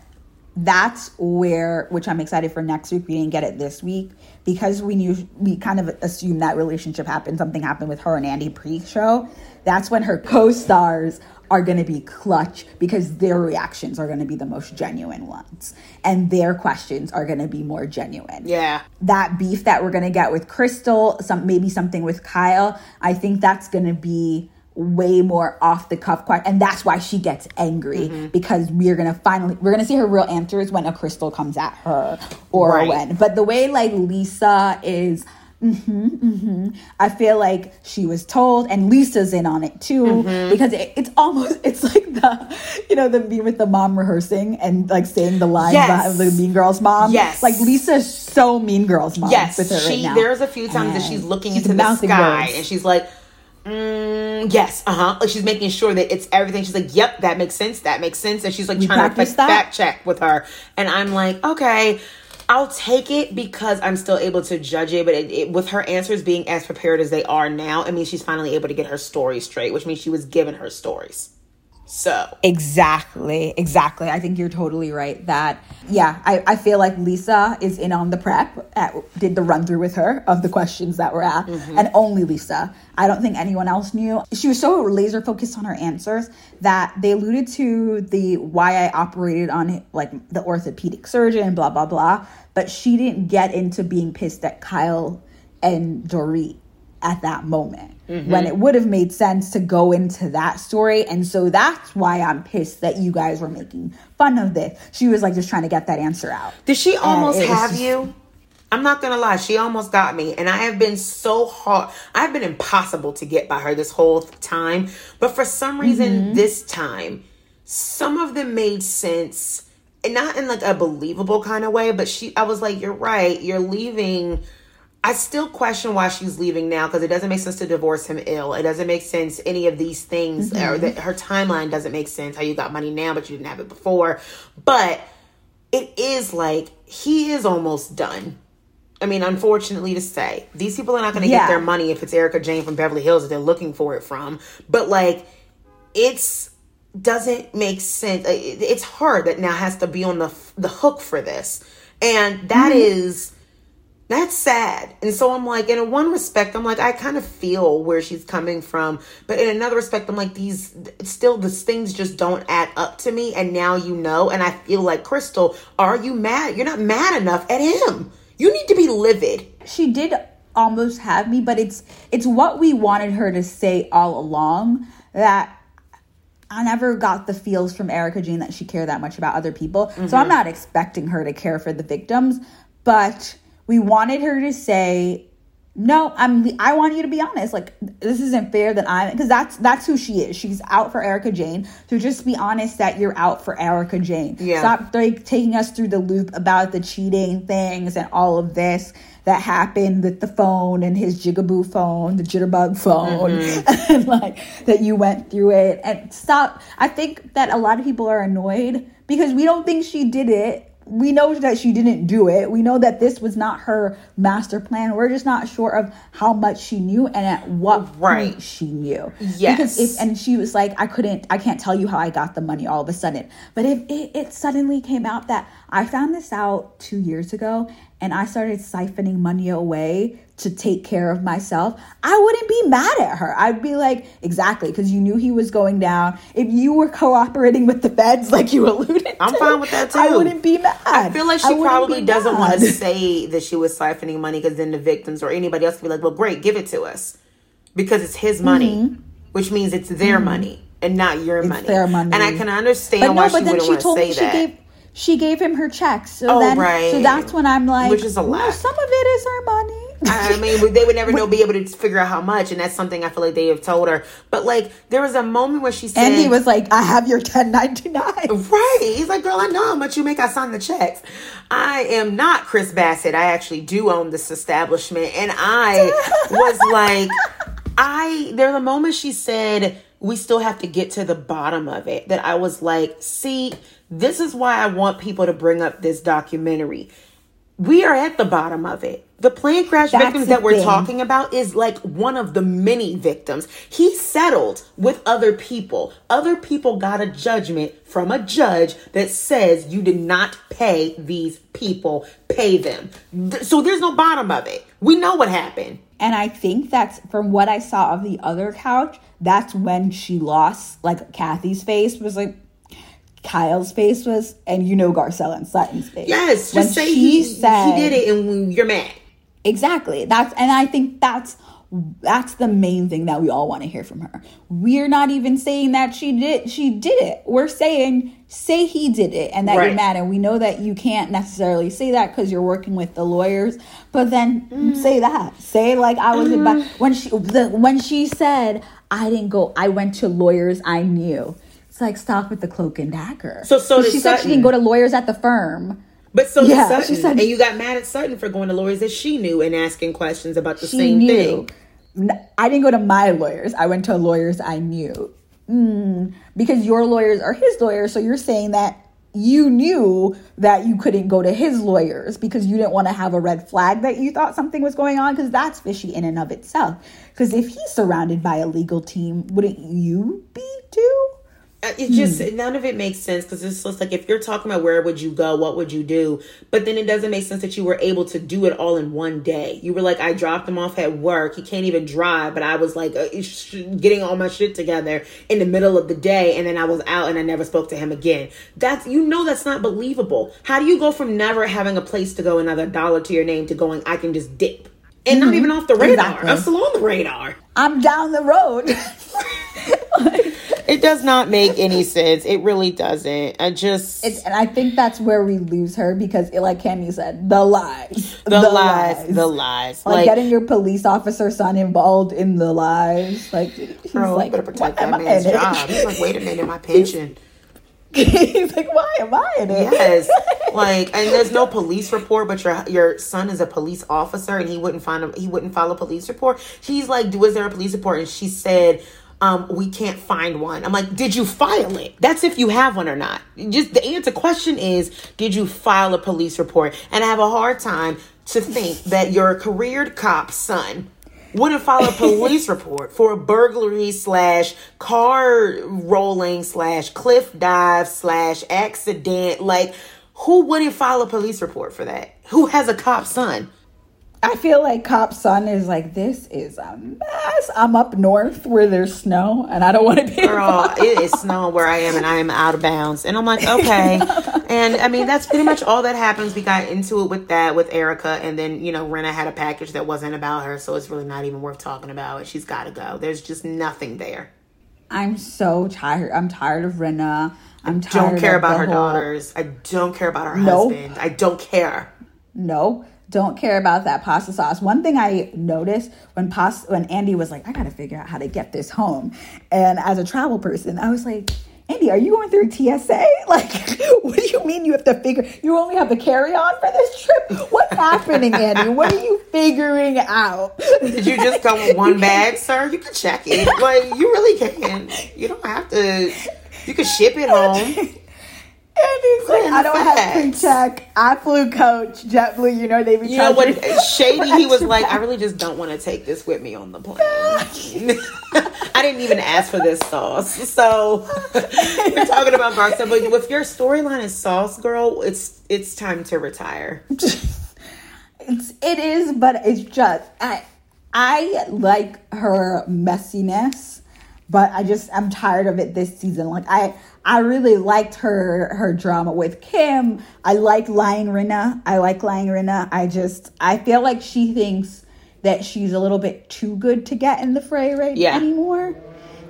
[SPEAKER 2] that's where which i'm excited for next week we didn't get it this week because we knew we kind of assumed that relationship happened something happened with her and andy pre-show that's when her co-stars are going to be clutch because their reactions are going to be the most genuine ones and their questions are going to be more genuine
[SPEAKER 1] Yeah.
[SPEAKER 2] that beef that we're gonna get with Crystal, some maybe something with Kyle. I think that's gonna be way more off the cuff question, and that's why she gets angry
[SPEAKER 1] Mm-hmm.
[SPEAKER 2] because we're gonna finally we're gonna see her real answers when a Crystal comes at her or
[SPEAKER 1] Right.
[SPEAKER 2] when. But the way like Lisa is. hmm hmm I feel like she was told, and Lisa's in on it too,
[SPEAKER 1] Mm-hmm.
[SPEAKER 2] because it, it's almost it's like the you know the meme with the mom rehearsing and like saying the lines
[SPEAKER 1] Yes.
[SPEAKER 2] of the Mean Girls mom.
[SPEAKER 1] Yes.
[SPEAKER 2] like Lisa's so Mean Girls mom
[SPEAKER 1] Yes,
[SPEAKER 2] with her
[SPEAKER 1] she.
[SPEAKER 2] right now.
[SPEAKER 1] There's a few times that she's looking
[SPEAKER 2] she's
[SPEAKER 1] into the sky
[SPEAKER 2] words.
[SPEAKER 1] and she's like, mm, "Yes, uh huh." Like she's making sure that it's everything. She's like, "Yep, that makes sense. That makes sense." And she's like
[SPEAKER 2] We
[SPEAKER 1] trying to like, fact check with her, and I'm like, "Okay." I'll take it because I'm still able to judge it, but it, it, with her answers being as prepared as they are now, it means she's finally able to get her story straight, which means she was given her stories. So
[SPEAKER 2] Exactly, exactly. I think you're totally right. That yeah, I, I feel like Lisa is in on the prep. At, did the run through with her of the questions that were asked, mm-hmm. and only Lisa. I don't think anyone else knew. She was so laser focused on her answers that they alluded to the why I operated on like the orthopedic surgeon, blah blah blah. But she didn't get into being pissed at Kyle and Dorit at that moment when it would have made sense to go into that story. And so that's why I'm pissed that you guys were making fun of this. She was like just trying to get that answer out.
[SPEAKER 1] Did she almost have
[SPEAKER 2] just-
[SPEAKER 1] you? I'm not gonna lie, she almost got me, and I have been so hard. I've been impossible to get by her this whole time, but for some reason,
[SPEAKER 2] Mm-hmm.
[SPEAKER 1] this time, some of them made sense, and not in like a believable kind of way. But she, I was like, "You're right. You're leaving." I still question why she's leaving now because it doesn't make sense to divorce him ill. It doesn't make sense any of these things,
[SPEAKER 2] Mm-hmm.
[SPEAKER 1] or that her timeline doesn't make sense. How you got money now, but you didn't have it before. But it is like he is almost done. I mean, unfortunately to say, these people are not going to
[SPEAKER 2] Yeah.
[SPEAKER 1] get their money if it's Erika Jayne from Beverly Hills that they're looking for it from. But like, it's doesn't make sense. It's her that now has to be on the the hook for this, and that is that's sad. And so I'm like, in one respect, I'm like, I kind of feel where she's coming from. But in another respect, I'm like, these still, these things just don't add up to me. And now you know. And I feel like, Crystal, are you mad? You're not mad enough at him. You need to be livid.
[SPEAKER 2] she did almost have me but it's it's what we wanted her to say all along that I never got the feels from Erika Jayne that she cared that much about other people. So I'm mm-hmm. not expecting her to care for the victims, but we wanted her to say no, I'm I want you to be honest. Like this isn't fair that I'm because that's that's who she is. She's out for Erika Jayne. So just be honest that you're out for Erika Jayne.
[SPEAKER 1] Yeah.
[SPEAKER 2] Stop like taking us through the loop about the cheating things and all of this that happened with the phone and his jigaboo phone, the jitterbug phone, mm-hmm. and like that you went through it. And stop. I think that a lot of people are annoyed because we don't think she did it. We know that she didn't do it. We know that this was not her master plan. We're just not sure of how much she knew and at what
[SPEAKER 1] Right.
[SPEAKER 2] point she knew.
[SPEAKER 1] Yes.
[SPEAKER 2] Because if and she was like, I couldn't, I can't tell you how I got the money all of a sudden. But if it, it suddenly came out that I found this out two years ago and I started siphoning money away to take care of myself, I wouldn't be mad at her. I'd be like, exactly, because you knew he was going down. If you were cooperating with the feds, like you alluded
[SPEAKER 1] I'm
[SPEAKER 2] to,
[SPEAKER 1] fine with that, too.
[SPEAKER 2] I wouldn't be mad.
[SPEAKER 1] I feel like she probably doesn't want to say that she was siphoning money because then the victims or anybody else could be like, well, great, give it to us. Because it's his money, which means it's their money and not your money.
[SPEAKER 2] Mm-hmm. their money.
[SPEAKER 1] And I can understand
[SPEAKER 2] But
[SPEAKER 1] why
[SPEAKER 2] no, but
[SPEAKER 1] she
[SPEAKER 2] then
[SPEAKER 1] wouldn't
[SPEAKER 2] she told
[SPEAKER 1] say
[SPEAKER 2] me she
[SPEAKER 1] that.
[SPEAKER 2] gave she gave him her checks. So
[SPEAKER 1] Oh,
[SPEAKER 2] then
[SPEAKER 1] right.
[SPEAKER 2] so that's when I'm like
[SPEAKER 1] Which is a
[SPEAKER 2] "No,
[SPEAKER 1] lot.
[SPEAKER 2] some of it is her money.
[SPEAKER 1] I mean, they would never know, be able to figure out how much, and that's something I feel like they have told her. But like, there was a moment where she said,
[SPEAKER 2] and he was like, I have your 1099.
[SPEAKER 1] Right. He's like, girl, I know how much you make. I sign the checks. I am not Chris Bassett. I actually do own this establishment. And I was like, I, there was a moment she said, we still have to get to the bottom of it. That I was like, see, this is why I want people to bring up this documentary. We are at the bottom of it. The plane crash
[SPEAKER 2] That's
[SPEAKER 1] victims that we're
[SPEAKER 2] thing.
[SPEAKER 1] talking about is like one of the many victims. He settled with other people. Other people got a judgment from a judge that says you did not pay these people, pay them. So there's no bottom of it. We know what happened.
[SPEAKER 2] And I think that's from what I saw of the other couch, that's when she lost. Like Kathy's face was like Kyle's face was, and you know Garcelle and Sutton's face.
[SPEAKER 1] Yes,
[SPEAKER 2] When
[SPEAKER 1] just say
[SPEAKER 2] she
[SPEAKER 1] he,
[SPEAKER 2] said-
[SPEAKER 1] he did it and you're mad.
[SPEAKER 2] Exactly. That's and I think that's that's the main thing that we all want to hear from her. We're not even saying that she did she did it. We're saying say he did it and that
[SPEAKER 1] Right.
[SPEAKER 2] you're mad and we know that you can't necessarily say that cuz you're working with the lawyers, but then mm. say that. Say like I was mm. about when she the, when she said I didn't go I went to lawyers I knew. It's like stop with the cloak and dagger.
[SPEAKER 1] So- so
[SPEAKER 2] 'Cause
[SPEAKER 1] did
[SPEAKER 2] she said she didn't go to lawyers at the firm.
[SPEAKER 1] But so
[SPEAKER 2] Yeah,
[SPEAKER 1] did
[SPEAKER 2] she
[SPEAKER 1] Sutton.
[SPEAKER 2] said-
[SPEAKER 1] and you got mad at Sutton for going to lawyers that she knew and asking questions about the same
[SPEAKER 2] knew.
[SPEAKER 1] thing.
[SPEAKER 2] I didn't go to my lawyers. I went to lawyers I knew. Mm, because your lawyers are his lawyers, so you're saying that you knew that you couldn't go to his lawyers because you didn't want to have a red flag that you thought something was going on because that's fishy in and of itself. Because if he's surrounded by a legal team, wouldn't you be too?
[SPEAKER 1] Uh, it just mm. none of it makes sense because it's just like if you're talking about where would you go, what would you do, but then it doesn't make sense that you were able to do it all in one day. You were like, I dropped him off at work. He can't even drive, but I was like uh, getting all my shit together in the middle of the day, and then I was out and I never spoke to him again. That's you know that's not believable. How do you go from never having a place to go, another dollar to your name, to going I can just dip? and mm-hmm. not even off the radar. Exactly. I'm still on the radar.
[SPEAKER 2] I'm down the road.
[SPEAKER 1] it does not make any sense. It really doesn't. I just
[SPEAKER 2] it's, and I think that's where we lose her because, it, like Cammy said, the lies,
[SPEAKER 1] the, the lies, lies, the lies,
[SPEAKER 2] like, like, getting your police officer son involved in the lies. Like, he's
[SPEAKER 1] bro,
[SPEAKER 2] like,
[SPEAKER 1] better protect that man's job. He's like, wait a minute, my pension.
[SPEAKER 2] He's like, why am I in it?
[SPEAKER 1] Yes, like, and there's no police report, but your your son is a police officer, and he wouldn't find a, he wouldn't file a police report. She's like, was there a police report? And she said, um, we can't find one. I'm like, did you file it? That's if you have one or not. Just the answer question is, did you file a police report? And I have a hard time to think that your careered cop son wouldn't file a police report for a burglary slash car rolling slash cliff dive slash accident. Like, who wouldn't file a police report for that? Who has a cop son?
[SPEAKER 2] I feel like Cop Son is like, this is a mess. I'm up north where there's snow and I don't want to be.
[SPEAKER 1] Girl, it is snow where I am and I am out of bounds. And I'm like, okay. and I mean, that's pretty much all that happens. We got into it with that, with Erika. And then, you know, Rinna had a package that wasn't about her. So it's really not even worth talking about. She's got to go. There's just nothing there.
[SPEAKER 2] I'm so tired. I'm tired of Rinna. I'm tired.
[SPEAKER 1] Don't care about her whole... daughters. I don't care about her no. husband. I don't care.
[SPEAKER 2] No don't care about that pasta sauce. One thing I noticed when pasta when Andy was like, I gotta figure out how to get this home. And as a travel person, I was like, Andy, are you going through TSA? Like, what do you mean you have to figure? You only have the carry on for this trip? What's happening, Andy? What are you figuring out?
[SPEAKER 1] Did you just come with one bag, sir? You can check it. Like, you really can. You don't have to. You can ship it home.
[SPEAKER 2] And he's like, I don't have pre-check. I flew coach, JetBlue. You know they be.
[SPEAKER 1] You know what? Uh, Shady. He was like, I really just don't want to take this with me on the plane. I didn't even ask for this sauce. So we're talking about Garcelle, but if your storyline is sauce, girl, it's it's time to retire.
[SPEAKER 2] it's it is, but it's just I I like her messiness, but I just I'm tired of it this season. Like I I really liked her her drama with Kim. I like Lying Rinna. I like Lying Rinna. I just I feel like she thinks that she's a little bit too good to get in the fray right yeah. anymore.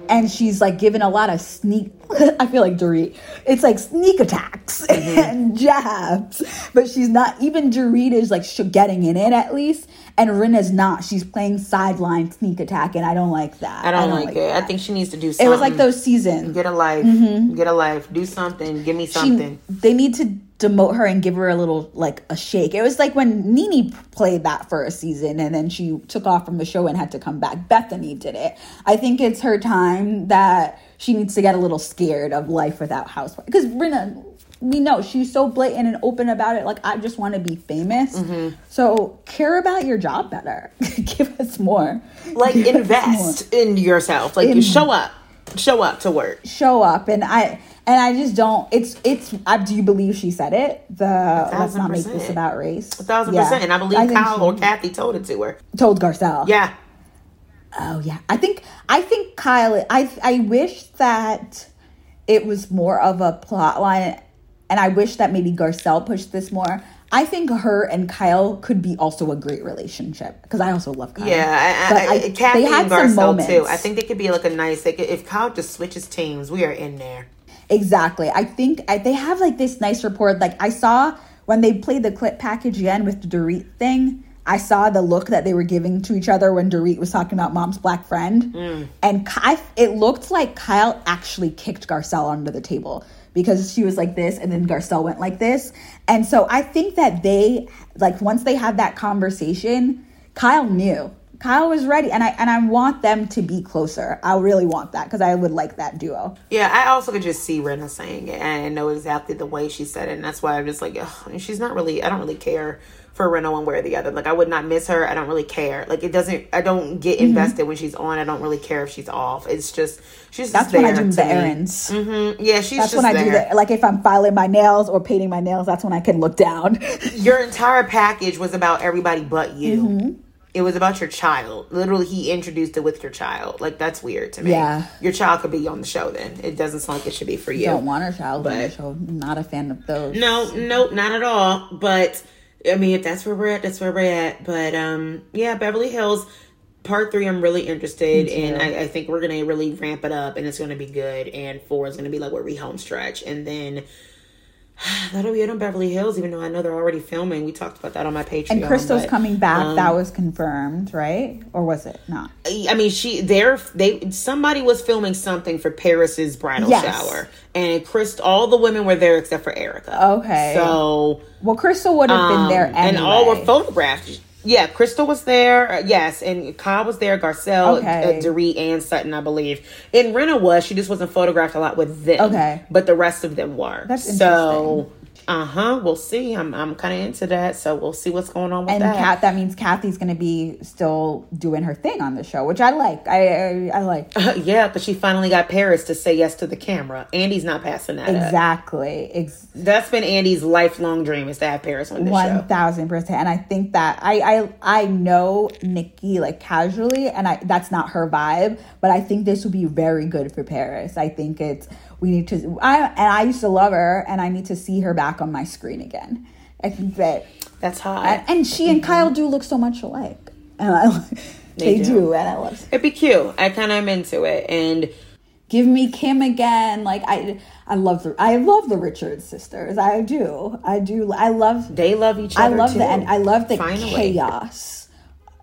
[SPEAKER 2] And she's like given a lot of sneak I feel like Dorit. It's like sneak attacks mm-hmm. and jabs. But she's not even Dorit is like getting in it at least. And Rinna's not. She's playing sideline sneak attack, and I don't like that.
[SPEAKER 1] I don't, I don't like, like, it. That. I think she needs to do something.
[SPEAKER 2] It was like those seasons.
[SPEAKER 1] Get a life. Mm-hmm. Get a life. Do something. Give me something.
[SPEAKER 2] She, they need to demote her and give her a little like a shake. It was like when Nene played that for a season and then she took off from the show and had to come back. Bethenny did it. I think it's her time that she needs to get a little scared of life without housewife because Rinna we know she's so blatant and open about it. Like, I just want to be famous. Mm-hmm. So, care about your job better. Give us more.
[SPEAKER 1] Like, Give invest more. in yourself. Like, in, show up. Show up to work.
[SPEAKER 2] Show up. And I. And I just don't. It's it's. I, do you believe she said it? The let's not make this about race.
[SPEAKER 1] A thousand yeah. percent. And I believe I Kyle or Kathy told it to her.
[SPEAKER 2] Told Garcelle.
[SPEAKER 1] Yeah.
[SPEAKER 2] Oh yeah. I think I think Kyle. I I wish that it was more of a plot line and I wish that maybe Garcelle pushed this more. I think her and Kyle could be also a great relationship because I also love Kyle.
[SPEAKER 1] Yeah, but I, I, Kathy they had and Garcelle too. I think they could be like a nice. They could, if Kyle just switches teams, we are in there.
[SPEAKER 2] Exactly. I think I, they have like this nice report. Like I saw when they played the clip package again with the Dorit thing. I saw the look that they were giving to each other when Dorit was talking about mom's black friend, mm. and Kyle, it looked like Kyle actually kicked Garcelle under the table because she was like this and then Garcelle went like this. And so I think that they like once they had that conversation, Kyle knew. Kyle was ready, and I and I want them to be closer. I really want that because I would like that duo.
[SPEAKER 1] Yeah, I also could just see Rinna saying it and know exactly the way she said it, and that's why I'm just like, ugh, she's not really. I don't really care for Rinna one way or the other. Like I would not miss her. I don't really care. Like it doesn't. I don't get
[SPEAKER 2] Mm-hmm.
[SPEAKER 1] invested when she's on. I don't really care if she's off. It's just she's
[SPEAKER 2] That's
[SPEAKER 1] just
[SPEAKER 2] when I do the
[SPEAKER 1] me.
[SPEAKER 2] errands.
[SPEAKER 1] Mhm. Yeah, she's
[SPEAKER 2] That's
[SPEAKER 1] just
[SPEAKER 2] when I do the like if I'm filing my nails or painting my nails. That's when I can look down.
[SPEAKER 1] Your entire package was about everybody but you.
[SPEAKER 2] Mm-hmm.
[SPEAKER 1] It was about your child. Literally, he introduced it with your child. Like that's weird to me.
[SPEAKER 2] Yeah.
[SPEAKER 1] your child could be on the show. Then it doesn't sound like it should be for you.
[SPEAKER 2] Don't want her child on the
[SPEAKER 1] But-
[SPEAKER 2] show. Not a fan of those.
[SPEAKER 1] No, nope, not at all. But I mean, if that's where we're at, that's where we're at. But um, yeah, Beverly Hills part three, I'm really interested in. I, I think we're gonna really ramp it up, and it's gonna be good. And four is gonna be like where we home stretch, and then. That'll be it on Beverly Hills, even though I know they're already filming. We talked about that on my Patreon.
[SPEAKER 2] And Crystal's
[SPEAKER 1] but,
[SPEAKER 2] coming back.
[SPEAKER 1] um,
[SPEAKER 2] that was confirmed, right? Or was it not?
[SPEAKER 1] I mean, she they're they somebody was filming something for Paris's bridal
[SPEAKER 2] Yes.
[SPEAKER 1] shower, and Chris, all the women were there except for Erika.
[SPEAKER 2] Okay.
[SPEAKER 1] so
[SPEAKER 2] Well, Crystal would have been there
[SPEAKER 1] um,
[SPEAKER 2] anyway.
[SPEAKER 1] and all were photographed. Yeah, Crystal was there. uh, yes, and Kyle was there. Garcelle,
[SPEAKER 2] Okay.
[SPEAKER 1] uh, Dorit, and Sutton, I believe. And Rinna was. She just wasn't photographed a lot with them.
[SPEAKER 2] Okay.
[SPEAKER 1] but the rest of them were.
[SPEAKER 2] That's
[SPEAKER 1] so. Uh huh. We'll see. I'm I'm kind of into that. So we'll see what's going on with
[SPEAKER 2] and
[SPEAKER 1] that.
[SPEAKER 2] Kat, that means Kathy's going to be still doing her thing on the show, which I like. I I, I like
[SPEAKER 1] yeah, but she finally got Paris to say yes to the camera. Andy's not passing that
[SPEAKER 2] exactly. Ex-
[SPEAKER 1] That's been Andy's lifelong dream is to have Paris on this
[SPEAKER 2] One
[SPEAKER 1] show.
[SPEAKER 2] thousand percent, and I think that I I I know Nicky like casually, and I that's not her vibe, but I think this would be very good for Paris. I think it's we need to. I and I used to love her, and I need to see her back on my screen again. I think that,
[SPEAKER 1] That's hot.
[SPEAKER 2] and, she and mm-hmm. Kyle do look so much alike, and I they,
[SPEAKER 1] They
[SPEAKER 2] do.
[SPEAKER 1] do.
[SPEAKER 2] and I love.
[SPEAKER 1] It'd be cute. I kind of am into it, and
[SPEAKER 2] Give me Kim again. Like I, I love the I love the Richards sisters. I do. I do. I love
[SPEAKER 1] they love each other.
[SPEAKER 2] I love
[SPEAKER 1] too.
[SPEAKER 2] the and I love the
[SPEAKER 1] Finally.
[SPEAKER 2] chaos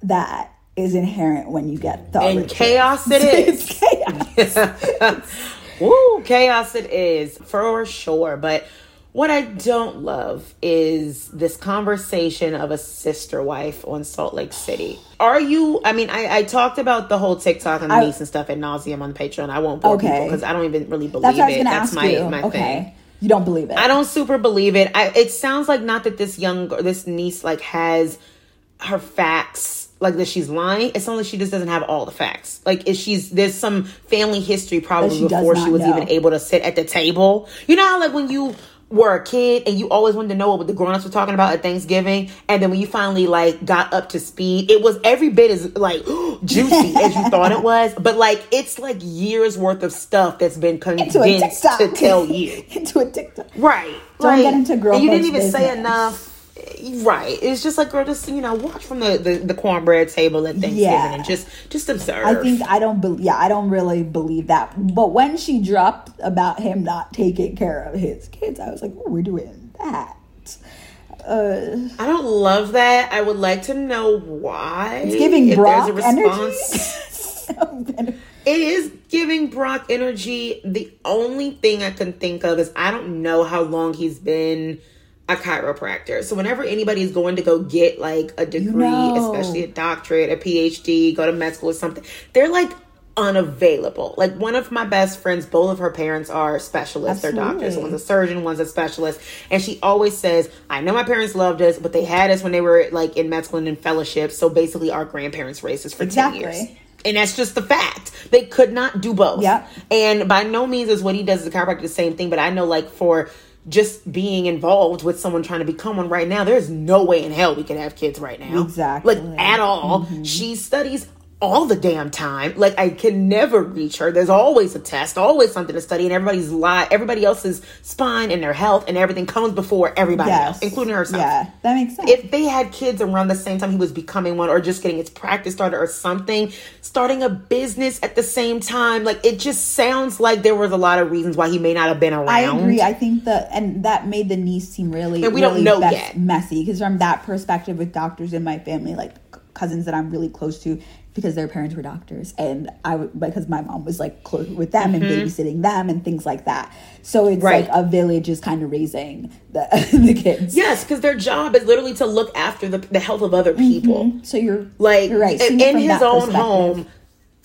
[SPEAKER 2] that is inherent when you get the
[SPEAKER 1] And
[SPEAKER 2] Richards.
[SPEAKER 1] chaos it is.
[SPEAKER 2] Chaos.
[SPEAKER 1] Woo, chaos it is for sure. But what I don't love is this conversation of a sister wife on Salt Lake City. Are you? I mean, I, I talked about the whole TikTok and the
[SPEAKER 2] I-
[SPEAKER 1] niece and stuff at nauseum on Patreon. I won't bore
[SPEAKER 2] Okay.
[SPEAKER 1] people because I don't even really believe
[SPEAKER 2] That's what I was
[SPEAKER 1] it. That's my
[SPEAKER 2] you.
[SPEAKER 1] my
[SPEAKER 2] okay,
[SPEAKER 1] thing.
[SPEAKER 2] you don't believe it.
[SPEAKER 1] I don't super believe it. I, it sounds like not that this young girl- this niece like has her facts like that she's lying. It sounds like she just doesn't have all the facts. Like if she's there's some family history probably
[SPEAKER 2] she
[SPEAKER 1] before she was
[SPEAKER 2] know.
[SPEAKER 1] even able to sit at the table. You know how like when you were a kid and you always wanted to know what the grown-ups were talking about at Thanksgiving and then when you finally like got up to speed it was every bit as like juicy as you thought it was but like it's like years worth of stuff that's been condensed to tell you
[SPEAKER 2] into a TikTok.
[SPEAKER 1] Right.
[SPEAKER 2] Don't get into girl
[SPEAKER 1] and You didn't even say enough. Right. It's just like girl, just you know, watch from the the, the cornbread table at Thanksgiving
[SPEAKER 2] Yeah.
[SPEAKER 1] and just just observe.
[SPEAKER 2] I think I don't believe. Yeah, I don't really believe that. But when she dropped about him not taking care of his kids, I was like, "Oh, we're doing that." Uh,
[SPEAKER 1] I don't love that. I would like to know why.
[SPEAKER 2] it's giving
[SPEAKER 1] if
[SPEAKER 2] Brock
[SPEAKER 1] there's a response.
[SPEAKER 2] energy.
[SPEAKER 1] It is giving Brock energy. The only thing I can think of is I don't know how long he's been a chiropractor. So whenever anybody is going to go get like a degree,
[SPEAKER 2] know.
[SPEAKER 1] especially a doctorate, a PhD, go to med school or something, they're like unavailable. Like one of my best friends, both of her parents are specialists. They're doctors. One's a surgeon, one's a specialist. And she always says, I know my parents loved us, but they had us when they were like in med school and in fellowship. So basically our grandparents raised us for
[SPEAKER 2] Exactly.
[SPEAKER 1] 10 years. And that's just the fact. They could not do both.
[SPEAKER 2] Yep.
[SPEAKER 1] And by no means is what he does as a chiropractor the same thing, but I know like for just being involved with someone trying to become one right now, there's no way in hell we could have kids right now.
[SPEAKER 2] Exactly.
[SPEAKER 1] Like at all. Mm-hmm. She studies all the damn time. Like I can never reach her. There's always a test, always something to study, and everybody's li everybody else's spine and their health and everything comes before everybody else, including herself
[SPEAKER 2] Yeah, that makes sense.
[SPEAKER 1] if they had kids around the same time he was becoming one or just getting his practice started or something starting a business at the same time like it just sounds like there was a lot of reasons why he may not have been around
[SPEAKER 2] I agree. I think that, and that made the niece seem really,
[SPEAKER 1] And we don't know
[SPEAKER 2] bes-
[SPEAKER 1] yet.
[SPEAKER 2] messy. Because from that perspective, with doctors in my family, like cousins that I'm really close to because their parents were doctors and I because my mom was like close with them and babysitting them and things like that. So it's
[SPEAKER 1] Mm-hmm. Right.
[SPEAKER 2] like a village is kind of raising the the kids.
[SPEAKER 1] Yes, because their job is literally to look after the, the health of other people.
[SPEAKER 2] So you're
[SPEAKER 1] Like
[SPEAKER 2] you're right.
[SPEAKER 1] in, in his own home,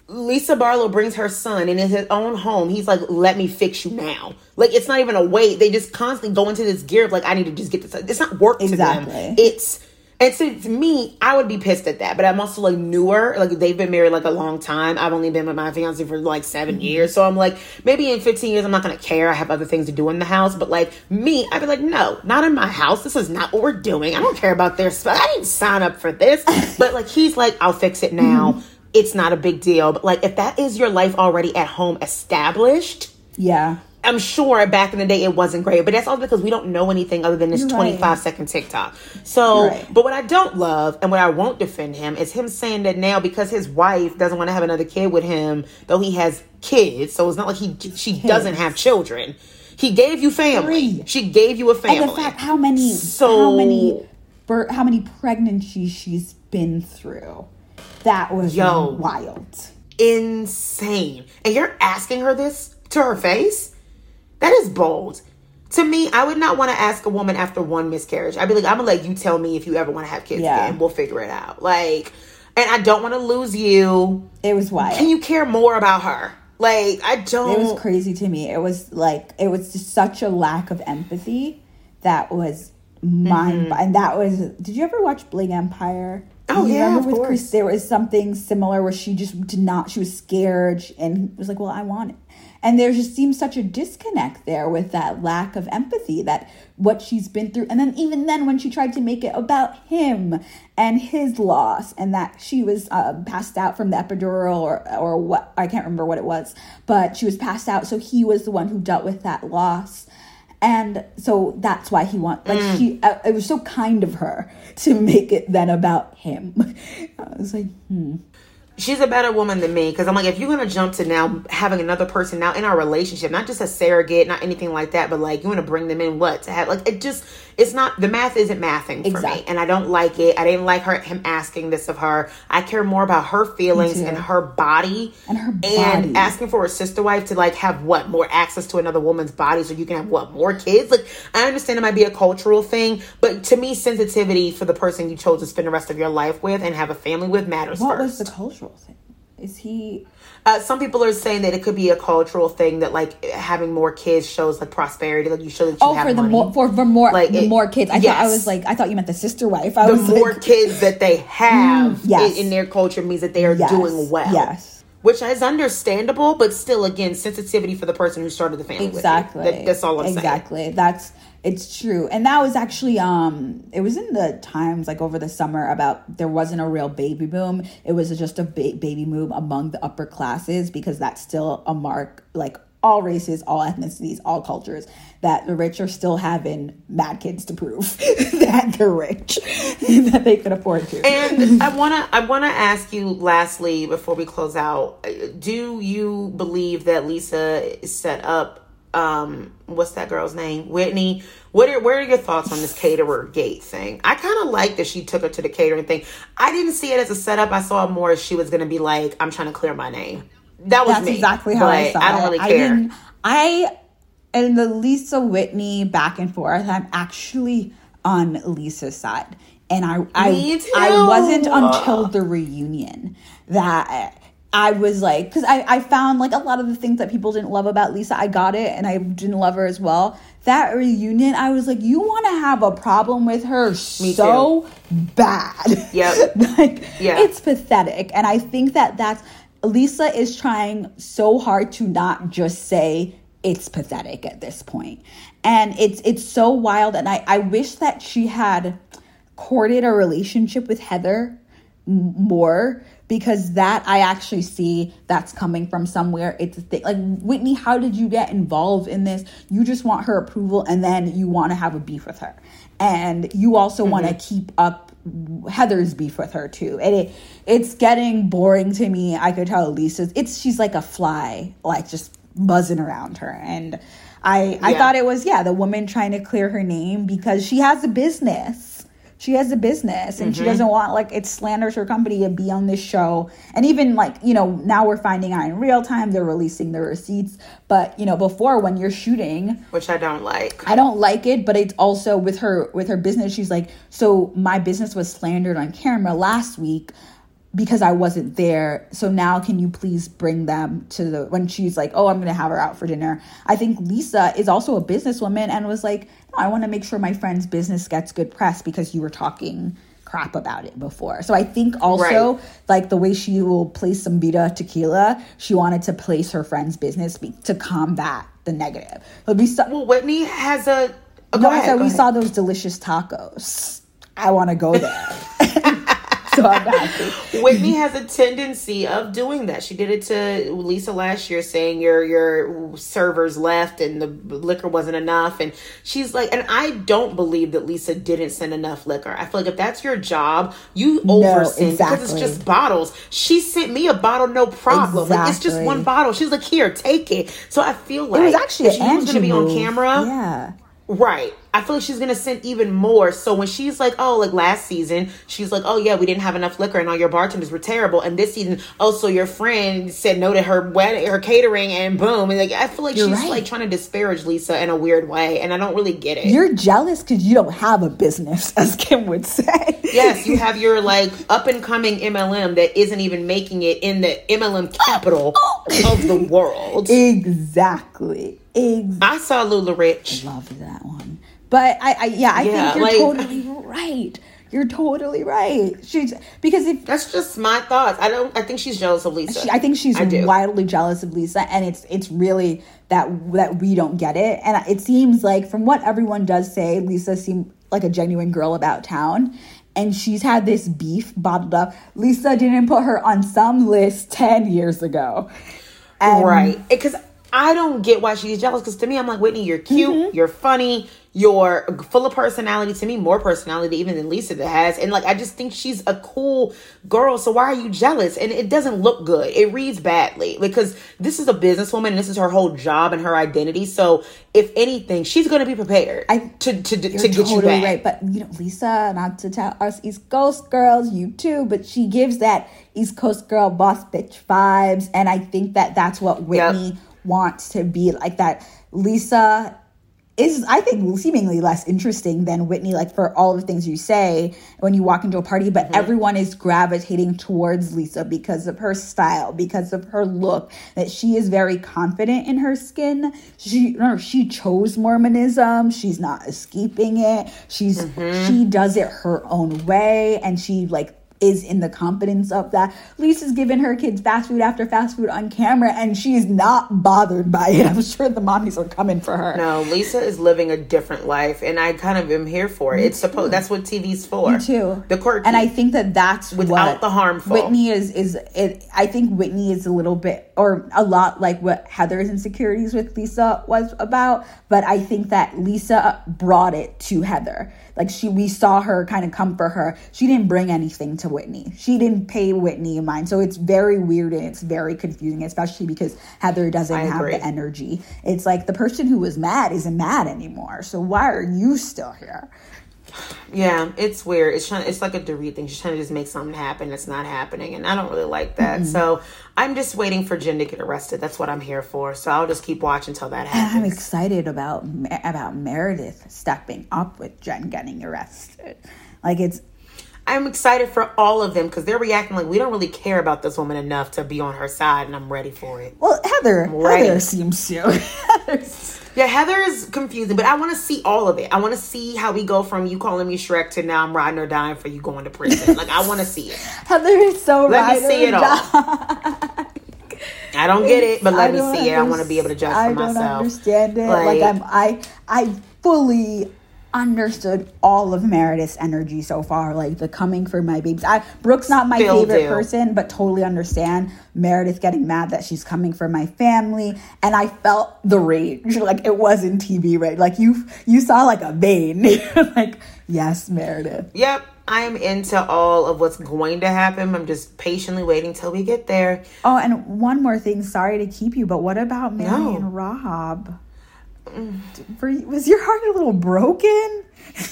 [SPEAKER 1] Lisa Barlow brings her son, and in his own home, he's like, "Let me fix you now." Like it's not even a wait; they just constantly go into this gear of like, "I need to just get this." It's not work to
[SPEAKER 2] Exactly.
[SPEAKER 1] them. It's and so to me, I would be pissed at that. But I'm also like newer; like they've been married like a long time. I've only been with my fiance for like 7
[SPEAKER 2] Mm-hmm.
[SPEAKER 1] years, so I'm like, maybe in 15 years, I'm not gonna care. I have other things to do in the house. But like me, I'd be like, no, not in my house. This is not what we're doing. I don't care about their stuff. I didn't sign up for this. but like he's like, I'll fix it now.
[SPEAKER 2] Mm-hmm.
[SPEAKER 1] It's not a big deal. But like if that is your life already at home established,
[SPEAKER 2] Yeah.
[SPEAKER 1] I'm sure back in the day it wasn't great, but that's all because we don't know anything other than this
[SPEAKER 2] You're
[SPEAKER 1] 25
[SPEAKER 2] right.
[SPEAKER 1] second TikTok. So,
[SPEAKER 2] Right.
[SPEAKER 1] but what I don't love and what I won't defend him is him saying that now because his wife doesn't want to have another kid with him, though he has kids, so it's not like he she doesn't have children. He gave you family.
[SPEAKER 2] Three.
[SPEAKER 1] She gave you a family.
[SPEAKER 2] And the fact how many
[SPEAKER 1] So-
[SPEAKER 2] how many how many pregnancies she's been through. That was
[SPEAKER 1] Yo.
[SPEAKER 2] wild.
[SPEAKER 1] insane. And you're asking her this to her face? That is bold. To me, I would not want to ask a woman after one miscarriage. I'd be like, I'm gonna let you tell me if you ever want to have kids
[SPEAKER 2] Yeah.
[SPEAKER 1] again. We'll figure it out. Like, and I don't want to lose you.
[SPEAKER 2] It was wild.
[SPEAKER 1] Can you care more about her? Like, I don't.
[SPEAKER 2] it was crazy to me. It was like it was just such a lack of empathy that was mind. And that was. Did you ever watch Bling Empire?
[SPEAKER 1] Mm-hmm. Oh,
[SPEAKER 2] You
[SPEAKER 1] yeah,
[SPEAKER 2] remember
[SPEAKER 1] of
[SPEAKER 2] with
[SPEAKER 1] course.
[SPEAKER 2] Chris, there was something similar where she just did not. She was scared and was like, "Well, I want it." And there just seems such a disconnect there with that lack of empathy that what she's been through. And then even then, when she tried to make it about him and his loss, and that she was uh, passed out from the epidural or or what I can't remember what it was, but she was passed out, so he was the one who dealt with that loss. And so that's why he want like
[SPEAKER 1] Mm.
[SPEAKER 2] she. Uh, it was so kind of her to make it then about him. I was like, hmm.
[SPEAKER 1] She's a better woman than me because I'm like, if you're gonna jump to now having another person now in our relationship, not just a surrogate, not anything like that, but like you want to bring them in, what to have like it just it's not the math isn't mathing for
[SPEAKER 2] Exactly.
[SPEAKER 1] me, and I don't like it. I didn't like her him asking this of her. I care more about her feelings and her body
[SPEAKER 2] And her body.
[SPEAKER 1] and asking for a sister wife to like have what more access to another woman's body so you can have what more kids. Like I understand it might be a cultural thing, but to me, sensitivity for the person you chose to spend the rest of your life with and have a family with matters
[SPEAKER 2] What
[SPEAKER 1] first.
[SPEAKER 2] was the cultural thing? Is he?
[SPEAKER 1] Uh, some people are saying that it could be a cultural thing that like having more kids shows like prosperity, like you show that you
[SPEAKER 2] Oh,
[SPEAKER 1] have
[SPEAKER 2] for the
[SPEAKER 1] money.
[SPEAKER 2] more for, for more
[SPEAKER 1] Like, it-
[SPEAKER 2] more kids. I thought I was like I thought you meant the sister wife. I
[SPEAKER 1] the
[SPEAKER 2] was
[SPEAKER 1] more
[SPEAKER 2] like,
[SPEAKER 1] kids that they have
[SPEAKER 2] yes.
[SPEAKER 1] in, in their culture means that they are
[SPEAKER 2] Yes,
[SPEAKER 1] doing well.
[SPEAKER 2] yes.
[SPEAKER 1] Which is understandable, but still, again, sensitivity for the person who started the family. with
[SPEAKER 2] exactly.
[SPEAKER 1] That- that's all I'm saying.
[SPEAKER 2] exactly. That's it's true, and that was actually um it was in the times like over the summer about there wasn't a real baby boom. It was just a ba- baby boom among the upper classes because that's still a mark like all races, all ethnicities, all cultures, that the rich are still having mad kids to prove that they're rich, that they can afford to.
[SPEAKER 1] And I wanna I wanna ask you lastly before we close out, uh, do you believe that Lisa is set up um what's that girl's name? Whitney. What are where are your thoughts on this caterer gate thing? I kind of like that she took her to the catering thing. I didn't see it as a setup. I saw it more as she was gonna be like, I'm trying to clear my name. That was
[SPEAKER 2] That's
[SPEAKER 1] me.
[SPEAKER 2] exactly how I saw
[SPEAKER 1] I don't
[SPEAKER 2] it.
[SPEAKER 1] really care.
[SPEAKER 2] I and the Lisa Whitney back and forth. I'm actually on Lisa's side, and I I I wasn't until the reunion that. I was like, because I, I found like a lot of the things that people didn't love about Lisa, I got it and I didn't love her as well. That reunion, I was like, you want to have a problem with her so bad.
[SPEAKER 1] Yep.
[SPEAKER 2] like,
[SPEAKER 1] Yeah.
[SPEAKER 2] it's pathetic. And I think that that's Lisa is trying so hard to not just say it's pathetic at this point. And it's it's so wild and I I wish that she had courted a relationship with Heather more because that I actually see that's coming from somewhere. It's a thing. Like Whitney, how did you get involved in this? You just want her approval and then you want to have a beef with her. And you also mm-hmm. want to keep up Heather's beef with her too. And it it's getting boring to me. I could tell Lisa's it's she's like a fly, like just buzzing around her. And I I thought it was yeah, the woman trying to clear her name because she has a business. She has a business and she mm-hmm. doesn't want like it slanders her company to be on this show and even like you know now we're finding out in real time they're releasing the receipts but you know before when you're shooting
[SPEAKER 1] which I don't like.
[SPEAKER 2] I don't like it, but it's also with her with her business. She's like, so my business was slandered on camera last week because I wasn't there. So now can you please bring them to the when she's like, oh, I'm gonna have her out for dinner. I think Lisa is also a businesswoman and was like, I want to make sure my friend's business gets good press because you were talking crap about it before. So I think also
[SPEAKER 1] Right.
[SPEAKER 2] like the way she will place some Vida tequila, she wanted to place her friend's business be- to combat the negative. But we saw,
[SPEAKER 1] Well, Whitney has a. Oh,
[SPEAKER 2] no,
[SPEAKER 1] go
[SPEAKER 2] I said we
[SPEAKER 1] ahead.
[SPEAKER 2] saw those delicious tacos. I want to go there. so I'm happy.
[SPEAKER 1] Whitney has a tendency of doing that. She did it to Lisa last year, saying your your servers left and the liquor wasn't enough, and she's like, and I don't believe that Lisa didn't send enough liquor. I feel like if that's your job, you oversend because it's
[SPEAKER 2] exactly.
[SPEAKER 1] just bottles. She sent me a bottle, no problem. Like it's just one bottle. She's like, here, take it. So I feel like
[SPEAKER 2] It was actually
[SPEAKER 1] she was going to be on camera.
[SPEAKER 2] Yeah.
[SPEAKER 1] Right. I feel like she's gonna send even more. So when she's like, oh, like last season, she's like, oh yeah, we didn't have enough liquor and all your bartenders were terrible. And this season, oh, so your friend said no to her wedding, her catering, and boom. And like, I feel like
[SPEAKER 2] You're
[SPEAKER 1] she's
[SPEAKER 2] right.
[SPEAKER 1] like trying to disparage Lisa in a weird way, and I don't really get it.
[SPEAKER 2] You're jealous because you don't have a business, as Kim would say.
[SPEAKER 1] yes, you have your like up and coming MLM that isn't even making it in the MLM capital oh, of the world.
[SPEAKER 2] exactly. Exactly.
[SPEAKER 1] I saw LuLaRich.
[SPEAKER 2] Love that one. But I, I yeah, I
[SPEAKER 1] Yeah,
[SPEAKER 2] think you're
[SPEAKER 1] like-
[SPEAKER 2] totally right. You're totally right. She's because if
[SPEAKER 1] That's just my thoughts. I don't. I think she's jealous of Lisa.
[SPEAKER 2] She, I think she's
[SPEAKER 1] I
[SPEAKER 2] wildly jealous of Lisa, and it's it's really that that we don't get it. And it seems like from what everyone does say, Lisa seemed like a genuine girl about town, and she's had this beef bottled up. Lisa didn't put her on some list ten years ago, and
[SPEAKER 1] right because i don't get why she's jealous because to me i'm like whitney you're cute
[SPEAKER 2] Mm-hmm.
[SPEAKER 1] you're funny you're full of personality to me more personality even than lisa that has and like i just think she's a cool girl so why are you jealous and it doesn't look good it reads badly because this is a businesswoman and this is her whole job and her identity so if anything she's going to be prepared
[SPEAKER 2] I-
[SPEAKER 1] to to, to
[SPEAKER 2] You're
[SPEAKER 1] get
[SPEAKER 2] totally
[SPEAKER 1] you back
[SPEAKER 2] right. But you know, Lisa, not to tell us East Coast girls, you too, but she gives that East Coast girl boss bitch vibes, and I think that that's what Whitney wants to be like. That Lisa is, I think, seemingly less interesting than Whitney. Like for all the things you say when you walk into a party, but mm-hmm. everyone is gravitating towards Lisa because of her style, because of her look. That she is very confident in her skin. She no, she chose Mormonism. She's not escaping it. She's mm-hmm. she does it her own way, and she like is in the confidence of that. Lisa's giving her kids fast food after fast food on camera, and she's not bothered by it. I'm sure the mommies are coming for her.
[SPEAKER 1] no, Lisa is living a different life, and I kind of am here for it. It's supposed that's what TV's for.
[SPEAKER 2] Me too.
[SPEAKER 1] The quirky.
[SPEAKER 2] And I think that that's
[SPEAKER 1] Without the harmful.
[SPEAKER 2] Whitney is is it. I think Whitney is a little bit or a lot like what Heather's insecurities with Lisa was about. But I think that Lisa brought it to Heather. Like she, we saw her kind of come for her. She didn't bring anything to Whitney. She didn't pay Whitney in mind. So it's very weird and it's very confusing, especially because Heather doesn't
[SPEAKER 1] I
[SPEAKER 2] have
[SPEAKER 1] agree.
[SPEAKER 2] the energy. It's like the person who was mad isn't mad anymore. So why are you still here?
[SPEAKER 1] Yeah, it's weird. It's trying. It's like a Dorit thing. She's trying to just make something happen that's not happening, and I don't really like that. Mm-hmm. So I'm just waiting for Jen to get arrested. That's what I'm here for. So I'll just keep watching until that happens.
[SPEAKER 2] I'm excited about about Meredith stepping up with Jen getting arrested. Like it's
[SPEAKER 1] I'm excited for all of them because they're reacting like we don't really care about this woman enough to be on her side, and I'm ready for it.
[SPEAKER 2] well, Heather. Heather seems to.
[SPEAKER 1] Yeah, Heather is confusing, but I want to see all of it. I want to see how we go from you calling me Shrek to now I'm riding or dying for you going to prison. like I want to see it.
[SPEAKER 2] Heather is so
[SPEAKER 1] Let me see it all. I don't get it, but let me see it. I want to be able to judge for
[SPEAKER 2] I
[SPEAKER 1] myself.
[SPEAKER 2] don't understand it. Like,
[SPEAKER 1] Like-
[SPEAKER 2] I'm, I, I fully understood all of Meredith's energy so far. Like the coming for my babies. I Brooke's not my
[SPEAKER 1] Still
[SPEAKER 2] favorite
[SPEAKER 1] do.
[SPEAKER 2] person, but totally understand Meredith getting mad that she's coming for my family. And I felt the rage. Like it wasn't TV right? Like you, you saw like a vein. like yes, Meredith.
[SPEAKER 1] Yep, I'm into all of what's going to happen. I'm just patiently waiting till we get there.
[SPEAKER 2] Oh, and one more thing. Sorry to keep you, but what about Mary
[SPEAKER 1] No.
[SPEAKER 2] and Rob? Was your heart a little broken?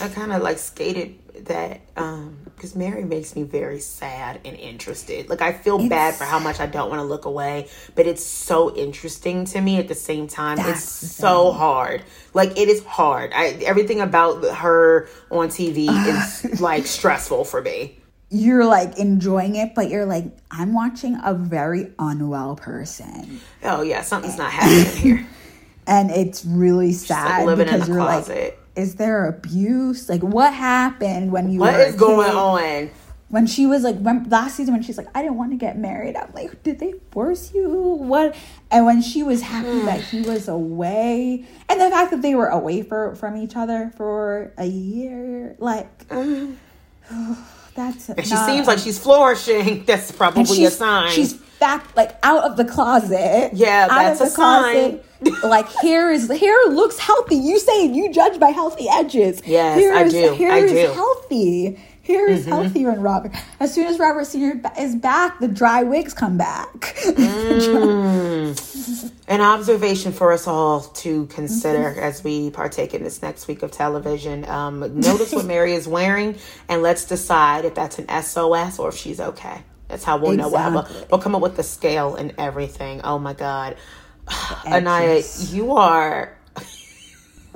[SPEAKER 1] I kind of like skated that um because Mary makes me very sad and interested. Like I feel bad for how much I don't want to look away, but it's so interesting to me at the same time. It's so hard. Like it is hard. I everything about her on TV is like stressful for me.
[SPEAKER 2] You're like enjoying it, but you're like, I'm watching a very unwell person.
[SPEAKER 1] Oh yeah, something's not happening here.
[SPEAKER 2] And it's really sad
[SPEAKER 1] living in
[SPEAKER 2] because you're like, is there abuse? Like, what happened when you
[SPEAKER 1] What
[SPEAKER 2] a
[SPEAKER 1] going on?
[SPEAKER 2] When she was like, when, last season, when she's like, I didn't want to get married. I'm like, did they force you? What? And when she was happy that he was away, and the fact that they were away for from each other for a year, like, that's.
[SPEAKER 1] And she seems like she's flourishing. That's probably a sign.
[SPEAKER 2] She's back, like out of the closet.
[SPEAKER 1] Yeah, that's a
[SPEAKER 2] the closet. like hair is hair looks healthy. You say you judge by healthy edges.
[SPEAKER 1] Yes,
[SPEAKER 2] hair
[SPEAKER 1] I
[SPEAKER 2] is,
[SPEAKER 1] do.
[SPEAKER 2] Hair
[SPEAKER 1] I
[SPEAKER 2] is
[SPEAKER 1] do.
[SPEAKER 2] Healthy. Hair is healthier in Robert. As soon as Robert Senior is back, the dry wigs come back.
[SPEAKER 1] An observation for us all to consider
[SPEAKER 2] Mm-hmm.
[SPEAKER 1] as we partake in this next week of television. Um, notice what Mary is wearing, and let's decide if that's an SOS or if she's okay. That's how we'll know. We'll, have a, we'll come up with the scale and everything. Oh my God. Nneya, you are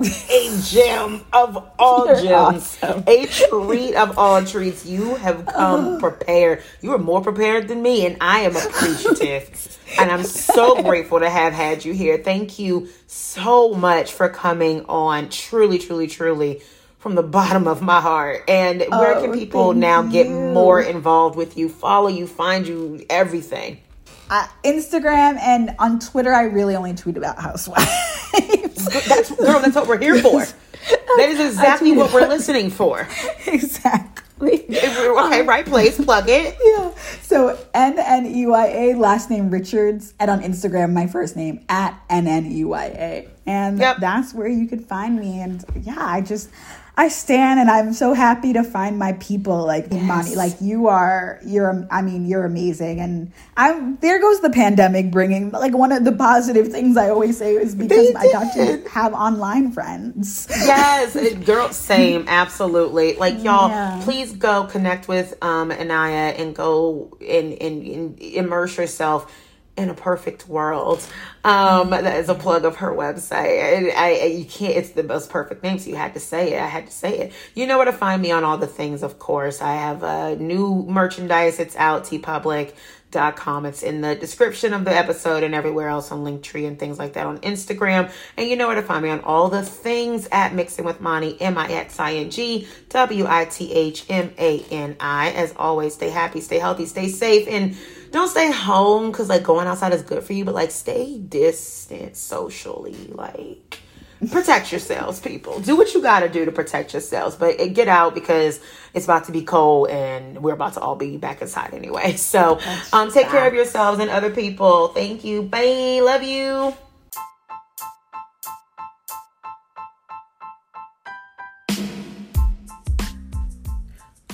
[SPEAKER 1] a gem of all
[SPEAKER 2] You're
[SPEAKER 1] gems,
[SPEAKER 2] awesome.
[SPEAKER 1] a treat of all treats. You have come prepared. You are more prepared than me, and I am appreciative. and I'm so grateful to have had you here. Thank you so much for coming on. Truly, truly, truly. From the bottom of my heart. And where
[SPEAKER 2] Oh,
[SPEAKER 1] can people now get
[SPEAKER 2] you.
[SPEAKER 1] more involved with you, follow you, find you, everything?
[SPEAKER 2] uh, Instagram and on Twitter, I really only tweet about housewives.
[SPEAKER 1] That's girl, that's what we're here for. That is exactly what we're listening for.
[SPEAKER 2] exactly.
[SPEAKER 1] Okay, um, right place, plug it.
[SPEAKER 2] Yeah. So N N E Y A, last name Richards, and on Instagram, my first name at N N E Y A. And
[SPEAKER 1] Yep.
[SPEAKER 2] that's where you could find me. And yeah, I just, I stand and I'm so happy to find my people like Imani. Like you are, you're, I mean, you're amazing. And I'm, there goes the pandemic bringing, like one of the positive things I always say is because I got to have online friends.
[SPEAKER 1] Yes, girl, same, absolutely. Like y'all,
[SPEAKER 2] Yeah.
[SPEAKER 1] please go connect with um Nneya and go and, and, and immerse yourself in a perfect world. Um, that is a plug of her website. I, I you can't. It's the most perfect name, so you had to say it. I had to say it. You know where to find me on all the things. Of course, I have uh, new merchandise. It's out. TeePublic. Dot com. It's in the description of the episode and everywhere else on Linktree and things like that on Instagram. And you know where to find me on all the things at Mixing with Mani, M I X I N G W I T H M A N I. As always, stay happy, stay healthy, stay safe, and don't stay home because like going outside is good for you, but like stay distant socially. Like protect yourselves, people. Do what you got to do to protect yourselves, but uh, get out because it's about to be cold and we're about to all be back inside anyway. So, um, take care of yourselves and other people. Thank you. Bye. Love you.